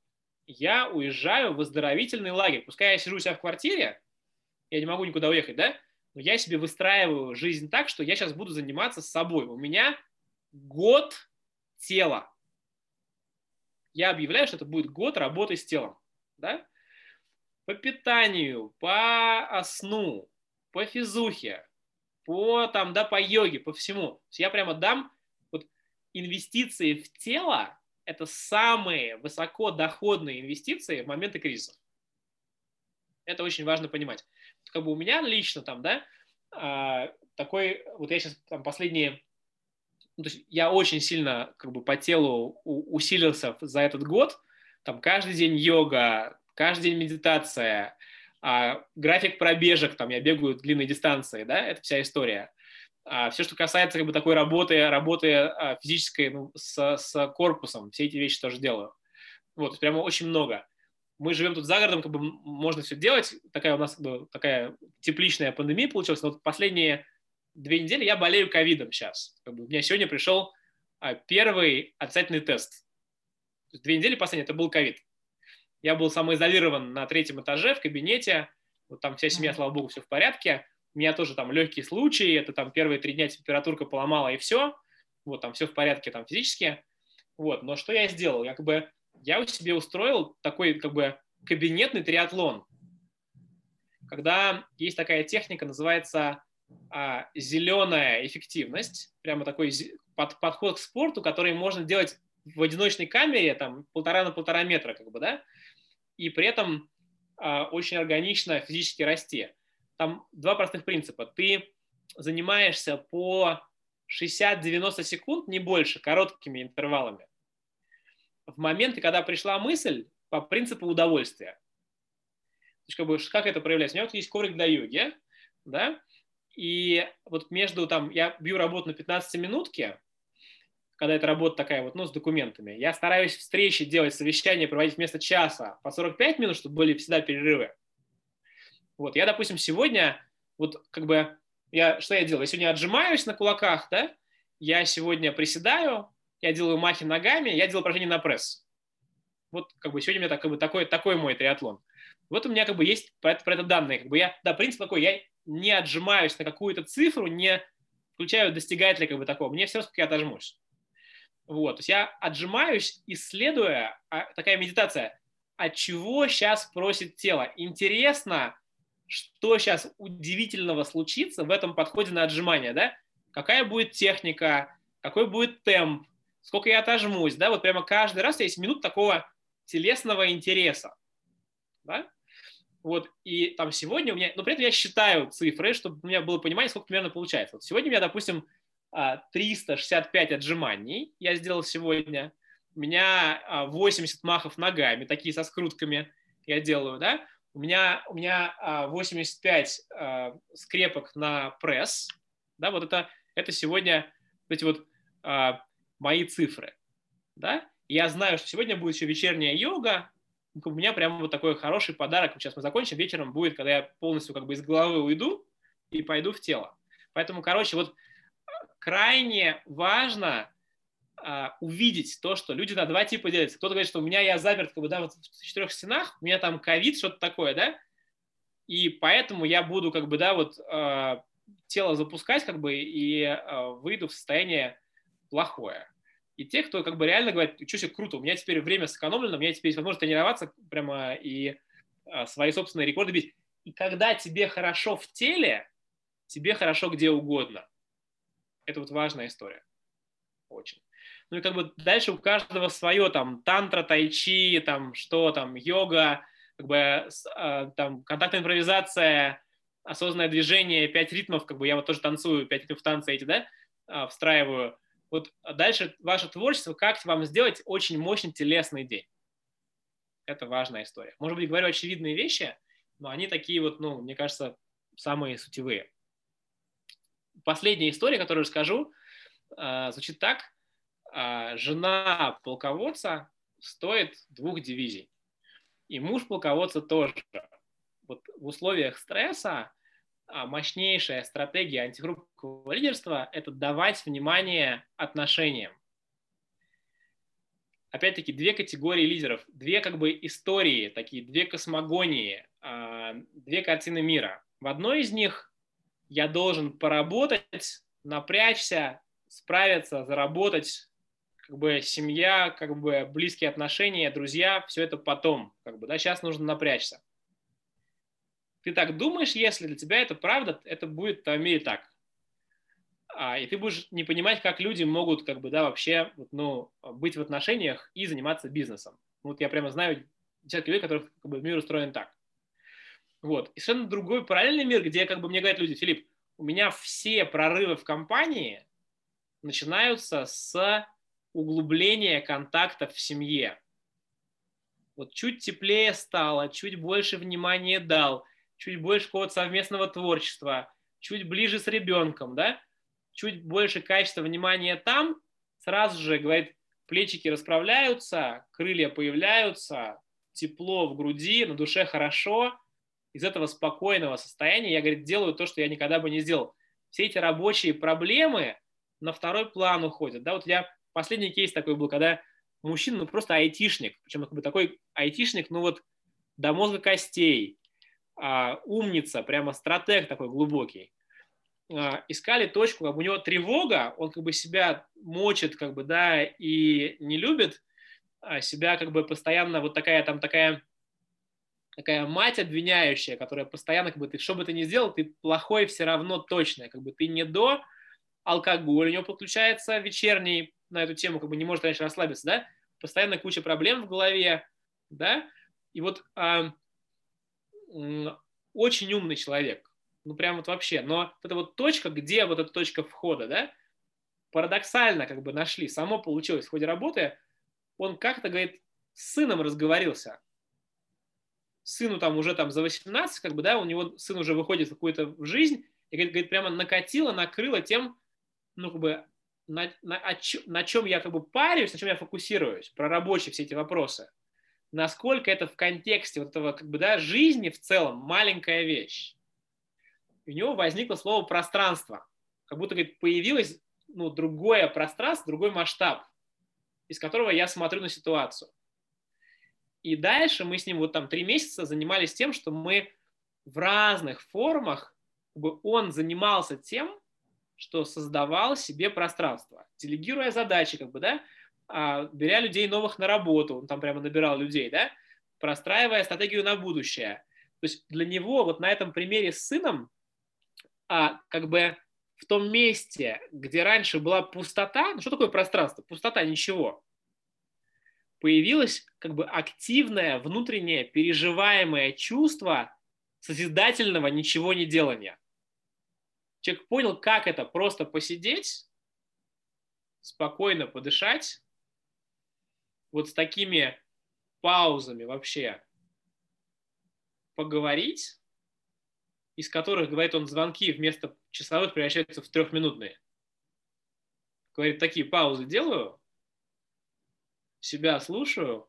я уезжаю в оздоровительный лагерь. Пускай я сижу у себя в квартире, я не могу никуда уехать, да? Но я себе выстраиваю жизнь так, что я сейчас буду заниматься собой. У меня год тела. Я объявляю, что это будет год работы с телом. Да? По питанию, по сну, по физухе, по, там, да, по йоге, по всему. Я прямо дам инвестиции в тело это самые высокодоходные инвестиции в моменты кризисов. Это очень важно понимать. Как бы у меня лично там, да, а, такой, вот я сейчас там последние, ну, то есть я очень сильно как бы по телу усилился за этот год, там каждый день йога, каждый день медитация, а, график пробежек, там я бегаю длинные дистанции, да, это вся история. А все, что касается как бы, такой работы, работы а, физической ну, с, с корпусом, все эти вещи тоже делаю. Вот, прямо очень много. Мы живем тут за городом, как бы можно все делать. Такая у нас как бы, такая тепличная пандемия получилась. Но вот последние две недели я болею ковидом сейчас. Как бы, у меня сегодня пришел а, первый отрицательный тест. Две недели последние это был ковид. Я был самоизолирован на третьем этаже в кабинете. Вот там вся семья, слава богу, все в порядке у меня тоже там легкий случай, это там первые три дня температурка поломала и все, вот там все в порядке там физически, вот, но что я сделал? Я как бы, я у себе устроил такой как бы кабинетный триатлон, когда есть такая техника, называется а, зеленая эффективность, прямо такой под, подход к спорту, который можно делать в одиночной камере, там, полтора на полтора метра, как бы, да, и при этом а, очень органично физически расти там два простых принципа. Ты занимаешься по 60-90 секунд, не больше, короткими интервалами. В моменты, когда пришла мысль, по принципу удовольствия. То есть, как, бы, как это проявляется? У меня вот есть коврик для йоги, да, и вот между там, я бью работу на 15 минутки, когда эта работа такая вот, ну, с документами, я стараюсь встречи делать, совещания проводить вместо часа по 45 минут, чтобы были всегда перерывы. Вот, я, допустим, сегодня, вот как бы, я, что я делаю? Я сегодня отжимаюсь на кулаках, да, я сегодня приседаю, я делаю махи ногами, я делаю упражнения на пресс. Вот как бы сегодня у меня так, как бы, такой, такой мой триатлон. Вот у меня как бы есть про это, про это данные. Как бы я, да, принцип такой, я не отжимаюсь на какую-то цифру, не включаю достигателя как бы такого. Мне все равно, как я отожмусь. Вот, то есть я отжимаюсь, исследуя, а, такая медитация, от чего сейчас просит тело. Интересно, что сейчас удивительного случится в этом подходе на отжимание, да? Какая будет техника, какой будет темп, сколько я отожмусь, да? Вот прямо каждый раз есть минут такого телесного интереса, да? Вот, и там сегодня у меня, но при этом я считаю цифры, чтобы у меня было понимание, сколько примерно получается. Вот сегодня у меня, допустим, 365 а, отжиманий я сделал сегодня. У меня 80 а, махов ногами, такие со скрутками я делаю, да. У меня, у меня 85 а, скрепок на пресс, да, вот это, это сегодня эти вот мои цифры, да. Я знаю, что сегодня будет еще вечерняя йога, у меня прямо вот такой хороший подарок, сейчас мы закончим, вечером будет, когда я полностью как бы из головы уйду и пойду в тело. Поэтому, короче, вот крайне важно а, увидеть то, что люди на два типа делятся. Кто-то говорит, что у меня я заперт как бы, да, вот в четырех стенах, у меня там ковид, что-то такое, да, и поэтому я буду как бы, да, вот э, тело запускать как бы и э, выйду в состояние плохое. И те, кто как бы реально говорит, что себе круто, у меня теперь время сэкономлено, у меня теперь есть возможность тренироваться прямо и э, свои собственные рекорды бить. И когда тебе хорошо в теле, тебе хорошо где угодно. Это вот важная история. Очень. Ну и как бы дальше у каждого свое, там, тантра, тайчи, там, что там, йога, как бы, э, там, контактная импровизация, осознанное движение, пять ритмов, как бы я вот тоже танцую, пять ритмов танца эти, да, э, встраиваю. Вот дальше ваше творчество, как вам сделать очень мощный телесный день. Это важная история. Может быть, говорю очевидные вещи, но они такие вот, ну, мне кажется, самые сутевые последняя история, которую расскажу, а, звучит так. А, жена полководца стоит двух дивизий. И муж полководца тоже. Вот в условиях стресса а, мощнейшая стратегия антигруппового лидерства – это давать внимание отношениям. Опять-таки, две категории лидеров, две как бы истории, такие две космогонии, две картины мира. В одной из них я должен поработать, напрячься, справиться, заработать, как бы семья, как бы близкие отношения, друзья, все это потом, как бы, да, сейчас нужно напрячься. Ты так думаешь, если для тебя это правда, это будет в твоем мире так. А, и ты будешь не понимать, как люди могут, как бы, да, вообще, вот, ну, быть в отношениях и заниматься бизнесом. Вот я прямо знаю десятки людей, которых как бы, мир устроен так. Вот. И совершенно другой параллельный мир, где как бы мне говорят люди, Филипп, у меня все прорывы в компании начинаются с углубления контактов в семье. Вот чуть теплее стало, чуть больше внимания дал, чуть больше какого-то совместного творчества, чуть ближе с ребенком, да, чуть больше качества внимания там, сразу же, говорит, плечики расправляются, крылья появляются, тепло в груди, на душе хорошо – из этого спокойного состояния я, говорит, делаю то, что я никогда бы не сделал. Все эти рабочие проблемы на второй план уходят. Да, вот я последний кейс такой был, когда мужчина, ну просто айтишник, причем как бы такой айтишник, ну вот до мозга костей, а, умница, прямо стратег такой глубокий. А, искали точку, как бы у него тревога, он как бы себя мочит, как бы, да, и не любит, а себя как бы постоянно вот такая там такая такая мать обвиняющая, которая постоянно, как бы, ты что бы ты ни сделал, ты плохой все равно точно, как бы ты не до алкоголь, у него подключается вечерний на эту тему, как бы не может раньше расслабиться, да, постоянно куча проблем в голове, да, и вот а, очень умный человек, ну прям вот вообще, но вот эта вот точка, где вот эта точка входа, да, парадоксально как бы нашли, само получилось в ходе работы, он как-то, говорит, с сыном разговорился, сыну там уже там за 18, как бы, да, у него сын уже выходит в какую-то жизнь, и говорит, говорит прямо накатило, накрыло тем, ну, как бы, на, на, на чем я как бы парюсь, на чем я фокусируюсь, про рабочие все эти вопросы. Насколько это в контексте вот этого, как бы, да, жизни в целом маленькая вещь. У него возникло слово пространство. Как будто, говорит, появилось, ну, другое пространство, другой масштаб, из которого я смотрю на ситуацию. И дальше мы с ним вот там три месяца занимались тем, что мы в разных формах, как бы он занимался тем, что создавал себе пространство, делегируя задачи, как бы, да, а, беря людей новых на работу, он там прямо набирал людей, да, простраивая стратегию на будущее. То есть для него вот на этом примере с сыном, а, как бы в том месте, где раньше была пустота, ну что такое пространство? Пустота, ничего. Появилось как бы активное внутреннее переживаемое чувство созидательного ничего не делания. Человек понял, как это просто посидеть, спокойно подышать, вот с такими паузами вообще поговорить, из которых, говорит он, звонки вместо часовых превращаются в трехминутные. Говорит, такие паузы делаю, себя слушаю,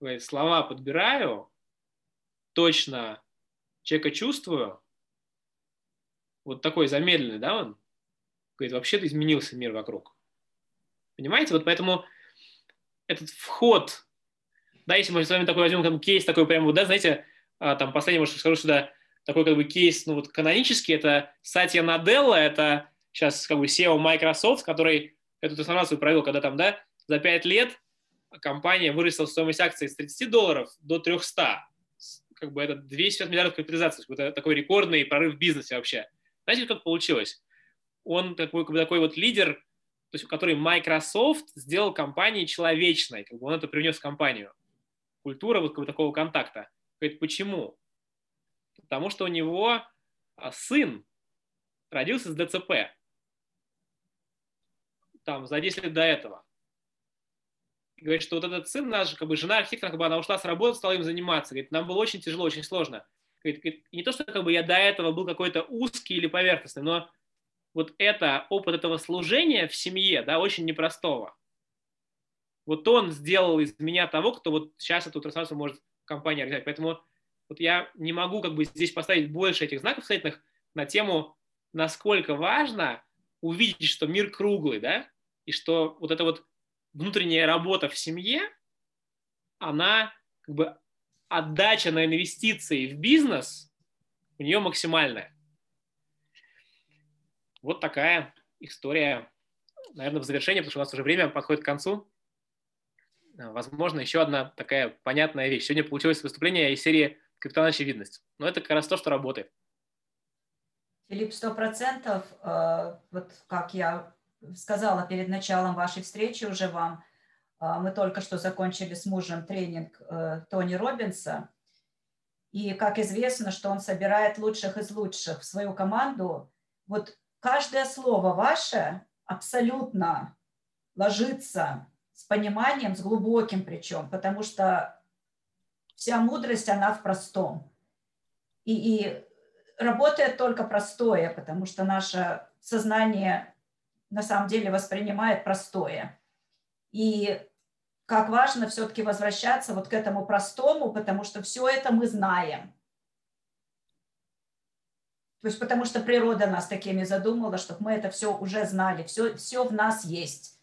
говорит, слова подбираю, точно человека чувствую, вот такой замедленный, да, он, говорит, вообще-то изменился мир вокруг. Понимаете? Вот поэтому этот вход, да, если мы с вами такой возьмем там, кейс такой прям, да, знаете, а, там последний, может, скажу сюда, такой как бы кейс, ну вот канонический, это Сатья Наделла, это сейчас как бы SEO Microsoft, который эту трансформацию провел, когда там, да, за 5 лет компания выросла стоимость акций с 30 долларов до 300. Как бы это 250 миллиардов капитализации. Это такой рекордный прорыв в бизнесе вообще. Знаете, как получилось? Он такой, такой вот лидер, то есть, который Microsoft сделал компании человечной, как бы он это привнес в компанию. Культура вот как бы, такого контакта. Говорит, почему? Потому что у него а, сын родился с ДЦП. Там, за 10 лет до этого. И говорит, что вот этот сын наш, как бы жена архитектора, как бы она ушла с работы, стала им заниматься. Говорит, нам было очень тяжело, очень сложно. Не то, что как бы я до этого был какой-то узкий или поверхностный, но вот это, опыт этого служения в семье, да, очень непростого. Вот он сделал из меня того, кто вот сейчас эту трансформацию может компания организовать. Поэтому вот я не могу как бы здесь поставить больше этих знаков встретных на тему, насколько важно увидеть, что мир круглый, да, и что вот эта вот внутренняя работа в семье, она как бы отдача на инвестиции в бизнес у нее максимальная. Вот такая история, наверное, в завершение, потому что у нас уже время подходит к концу. Возможно, еще одна такая понятная вещь. Сегодня получилось выступление из серии «Капитан очевидность». Но это как раз то, что работает. Филипп, сто процентов, э, вот как я сказала перед началом вашей встречи уже вам, а, мы только что закончили с мужем тренинг э, Тони Робинса. И как известно, что он собирает лучших из лучших в свою команду. Вот каждое слово ваше абсолютно ложится с пониманием, с глубоким причем, потому что вся мудрость, она в простом. И, и работает только простое, потому что наше сознание на самом деле воспринимает простое. И как важно все-таки возвращаться вот к этому простому, потому что все это мы знаем. То есть потому что природа нас такими задумала, чтобы мы это все уже знали, все, все в нас есть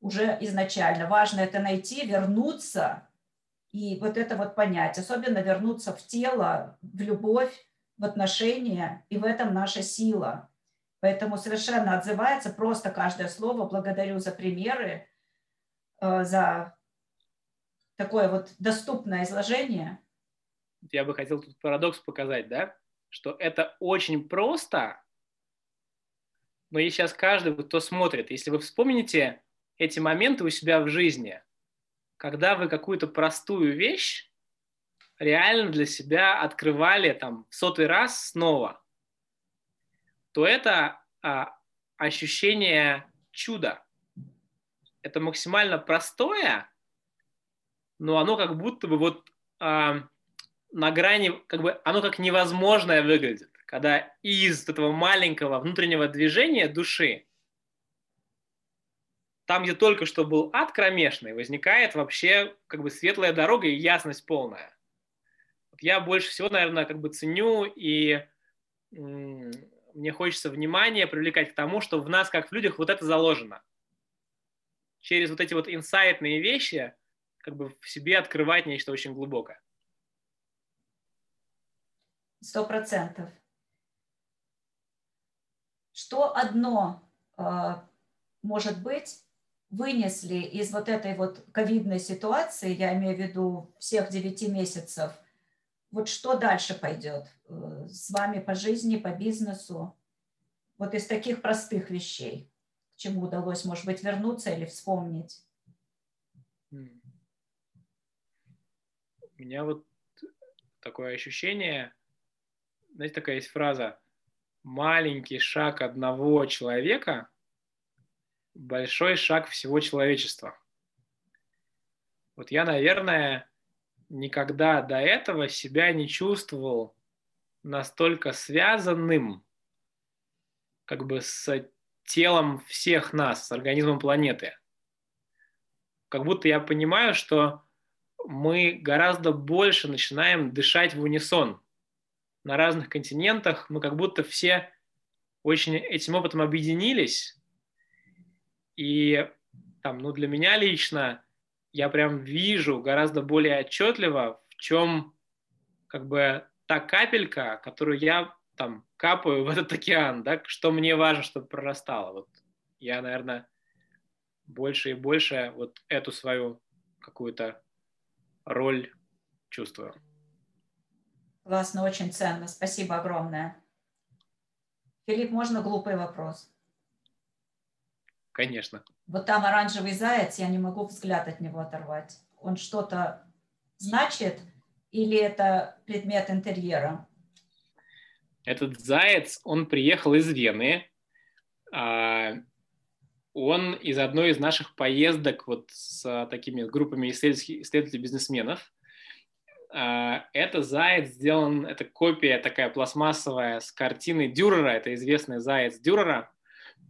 уже изначально. Важно это найти, вернуться и вот это вот понять. Особенно вернуться в тело, в любовь, в отношения, и в этом наша сила. Поэтому совершенно отзывается просто каждое слово. Благодарю за примеры за такое вот доступное изложение. Я бы хотел тут парадокс показать, да, что это очень просто, но и сейчас каждый, кто смотрит, если вы вспомните эти моменты у себя в жизни, когда вы какую-то простую вещь реально для себя открывали там сотый раз снова, то это а, ощущение чуда это максимально простое, но оно как будто бы вот а, на грани, как бы оно как невозможное выглядит, когда из этого маленького внутреннего движения души, там, где только что был ад кромешный, возникает вообще как бы светлая дорога и ясность полная. Я больше всего, наверное, как бы ценю и мне хочется внимание привлекать к тому, что в нас, как в людях, вот это заложено – через вот эти вот инсайтные вещи как бы в себе открывать нечто очень глубокое. Сто процентов. что одно, а, может быть, вынесли из вот этой вот ковидной ситуации, я имею в виду всех девяти месяцев, вот что дальше пойдет э, с вами по жизни, по бизнесу, вот из таких простых вещей, чему удалось, может быть, вернуться или вспомнить? У меня вот такое ощущение, знаете, такая есть фраза, маленький шаг одного человека большой шаг всего человечества. Вот я, наверное, никогда до этого себя не чувствовал настолько связанным как бы с телом всех нас, с организмом планеты. Как будто я понимаю, что мы гораздо больше начинаем дышать в унисон. На разных континентах мы как будто все очень этим опытом объединились, и там, ну, для меня лично я прям вижу гораздо более отчетливо, в чем как бы та капелька, которую я там капаю в этот океан, да, что мне важно, чтобы прорастало. Вот я, наверное, больше и больше вот эту свою какую-то роль чувствую. Классно, очень ценно. Спасибо огромное. Филипп, можно глупый вопрос? Конечно. Вот там оранжевый заяц, я не могу взгляд от него оторвать. Он что-то значит или это предмет интерьера? Этот заяц, он приехал из Вены. А, он из одной из наших поездок вот с такими группами исследователей-бизнесменов. А, это заяц сделан, это копия такая пластмассовая с картины Дюрера, это известный заяц Дюрера,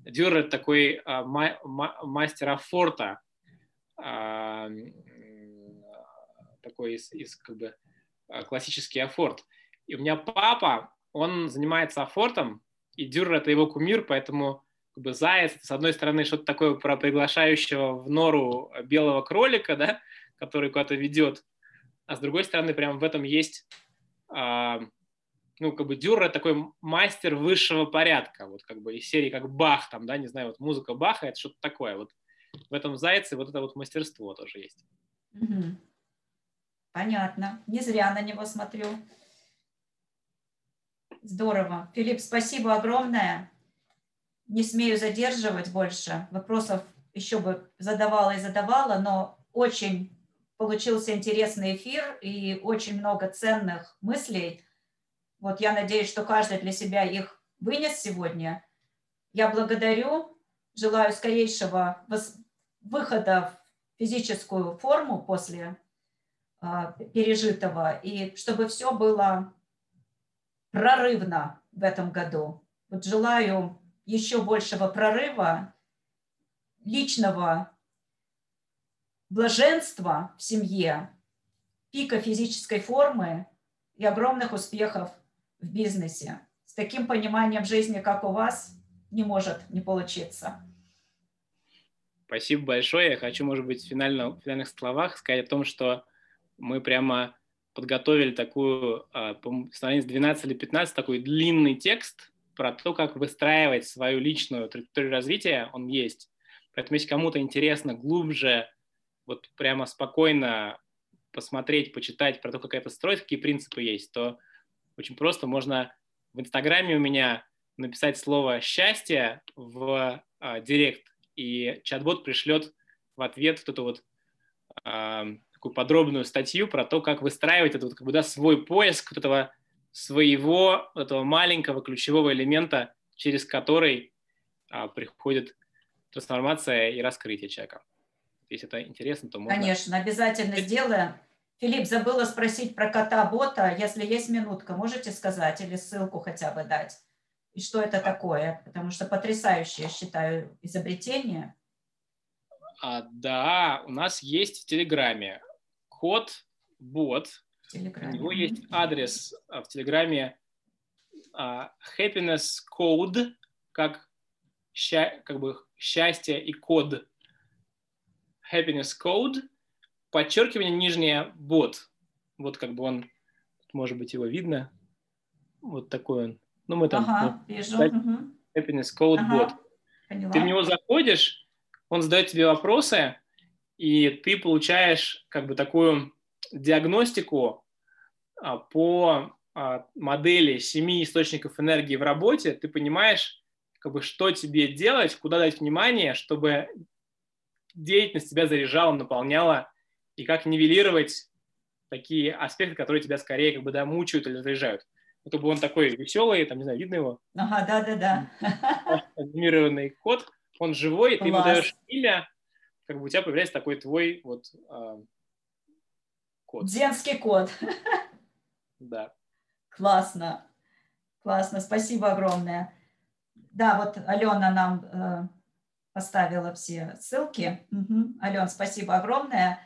Дюрер такой а, ма, ма, мастер афорта, а, такой из, из как бы а, классический афорт. И у меня папа, он занимается афортом, и Дюрер это его кумир, поэтому как бы заяц, с одной стороны, что-то такое про приглашающего в нору белого кролика, да, который куда-то ведет, а с другой стороны, прям в этом есть ну, как бы Дюрер такой мастер высшего порядка, вот как бы из серии как Бах, там, да, не знаю, вот музыка Баха, это что-то такое, вот в этом Зайце вот это вот мастерство тоже есть. Угу. Понятно, не зря на него смотрю. Здорово. Филипп, спасибо огромное. Не смею задерживать больше. Вопросов еще бы задавала и задавала, но очень получился интересный эфир и очень много ценных мыслей – вот я надеюсь, что каждый для себя их вынес сегодня. Я благодарю, желаю скорейшего выхода в физическую форму после а, пережитого, и чтобы все было прорывно в этом году. Вот желаю еще большего прорыва, личного блаженства в семье, пика физической формы и огромных успехов в бизнесе. С таким пониманием жизни, как у вас, не может не получиться. Спасибо большое. Я хочу, может быть, в, финально, в финальных словах сказать о том, что мы прямо подготовили такую, а, страниц 12 или 15, такой длинный текст про то, как выстраивать свою личную траекторию развития, он есть. Поэтому, если кому-то интересно глубже, вот прямо спокойно посмотреть, почитать про то, как это строить, какие принципы есть, то очень просто. Можно в Инстаграме у меня написать слово «счастье» в э, директ, и чат-бот пришлет в ответ вот эту вот такую подробную статью про то, как выстраивать этот, как бы, да, свой поиск вот этого своего, вот этого маленького ключевого элемента, через который э, приходит трансформация и раскрытие человека. Если это интересно, то можно... Конечно, обязательно сделаем. Филипп, забыла спросить про кота-бота. Если есть минутка, можете сказать или ссылку хотя бы дать? И что это такое? Потому что потрясающее, считаю, изобретение. А, да, у нас есть в Телеграме кот-бот. У него есть адрес а, в Телеграме а, happiness code, как, ща, как бы счастье и код. Happiness code подчеркивание нижнее бот. Вот как бы он, может быть, его видно. Вот такой он. Ну, мы там ага, ну, вижу. Happiness Code Bot. Ага, ты в него заходишь, он задает тебе вопросы, и ты получаешь как бы такую диагностику а, по а, модели семи источников энергии в работе, ты понимаешь, как бы, что тебе делать, куда дать внимание, чтобы деятельность тебя заряжала, наполняла, и как нивелировать такие аспекты, которые тебя скорее как бы да, мучают или заряжают. Это был он такой веселый, там, не знаю, видно его? Ага, да-да-да. Анимированный кот, он живой, ты ему даешь имя, как бы у тебя появляется такой твой вот э, код. Женский код. Да. Классно. Классно, спасибо огромное. Да, вот Алена нам э, поставила все ссылки. Угу. Ален, спасибо огромное.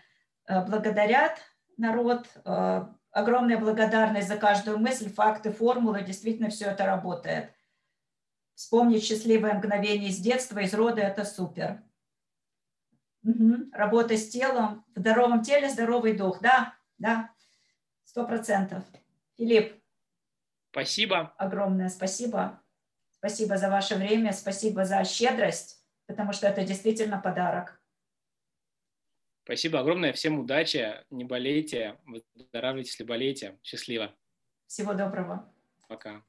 Э, благодарят народ. Э, огромная благодарность за каждую мысль, факты, формулы. Действительно, все это работает. Вспомнить счастливое мгновение из детства, из рода – это супер. Угу. Работа с телом. В здоровом теле здоровый дух. Да, да, сто процентов. Филипп. Спасибо. Огромное спасибо. Спасибо за ваше время, спасибо за щедрость, потому что это действительно подарок. Спасибо огромное, всем удачи, не болейте, выздоравливайте, если болеете. Счастливо. Всего доброго. Пока.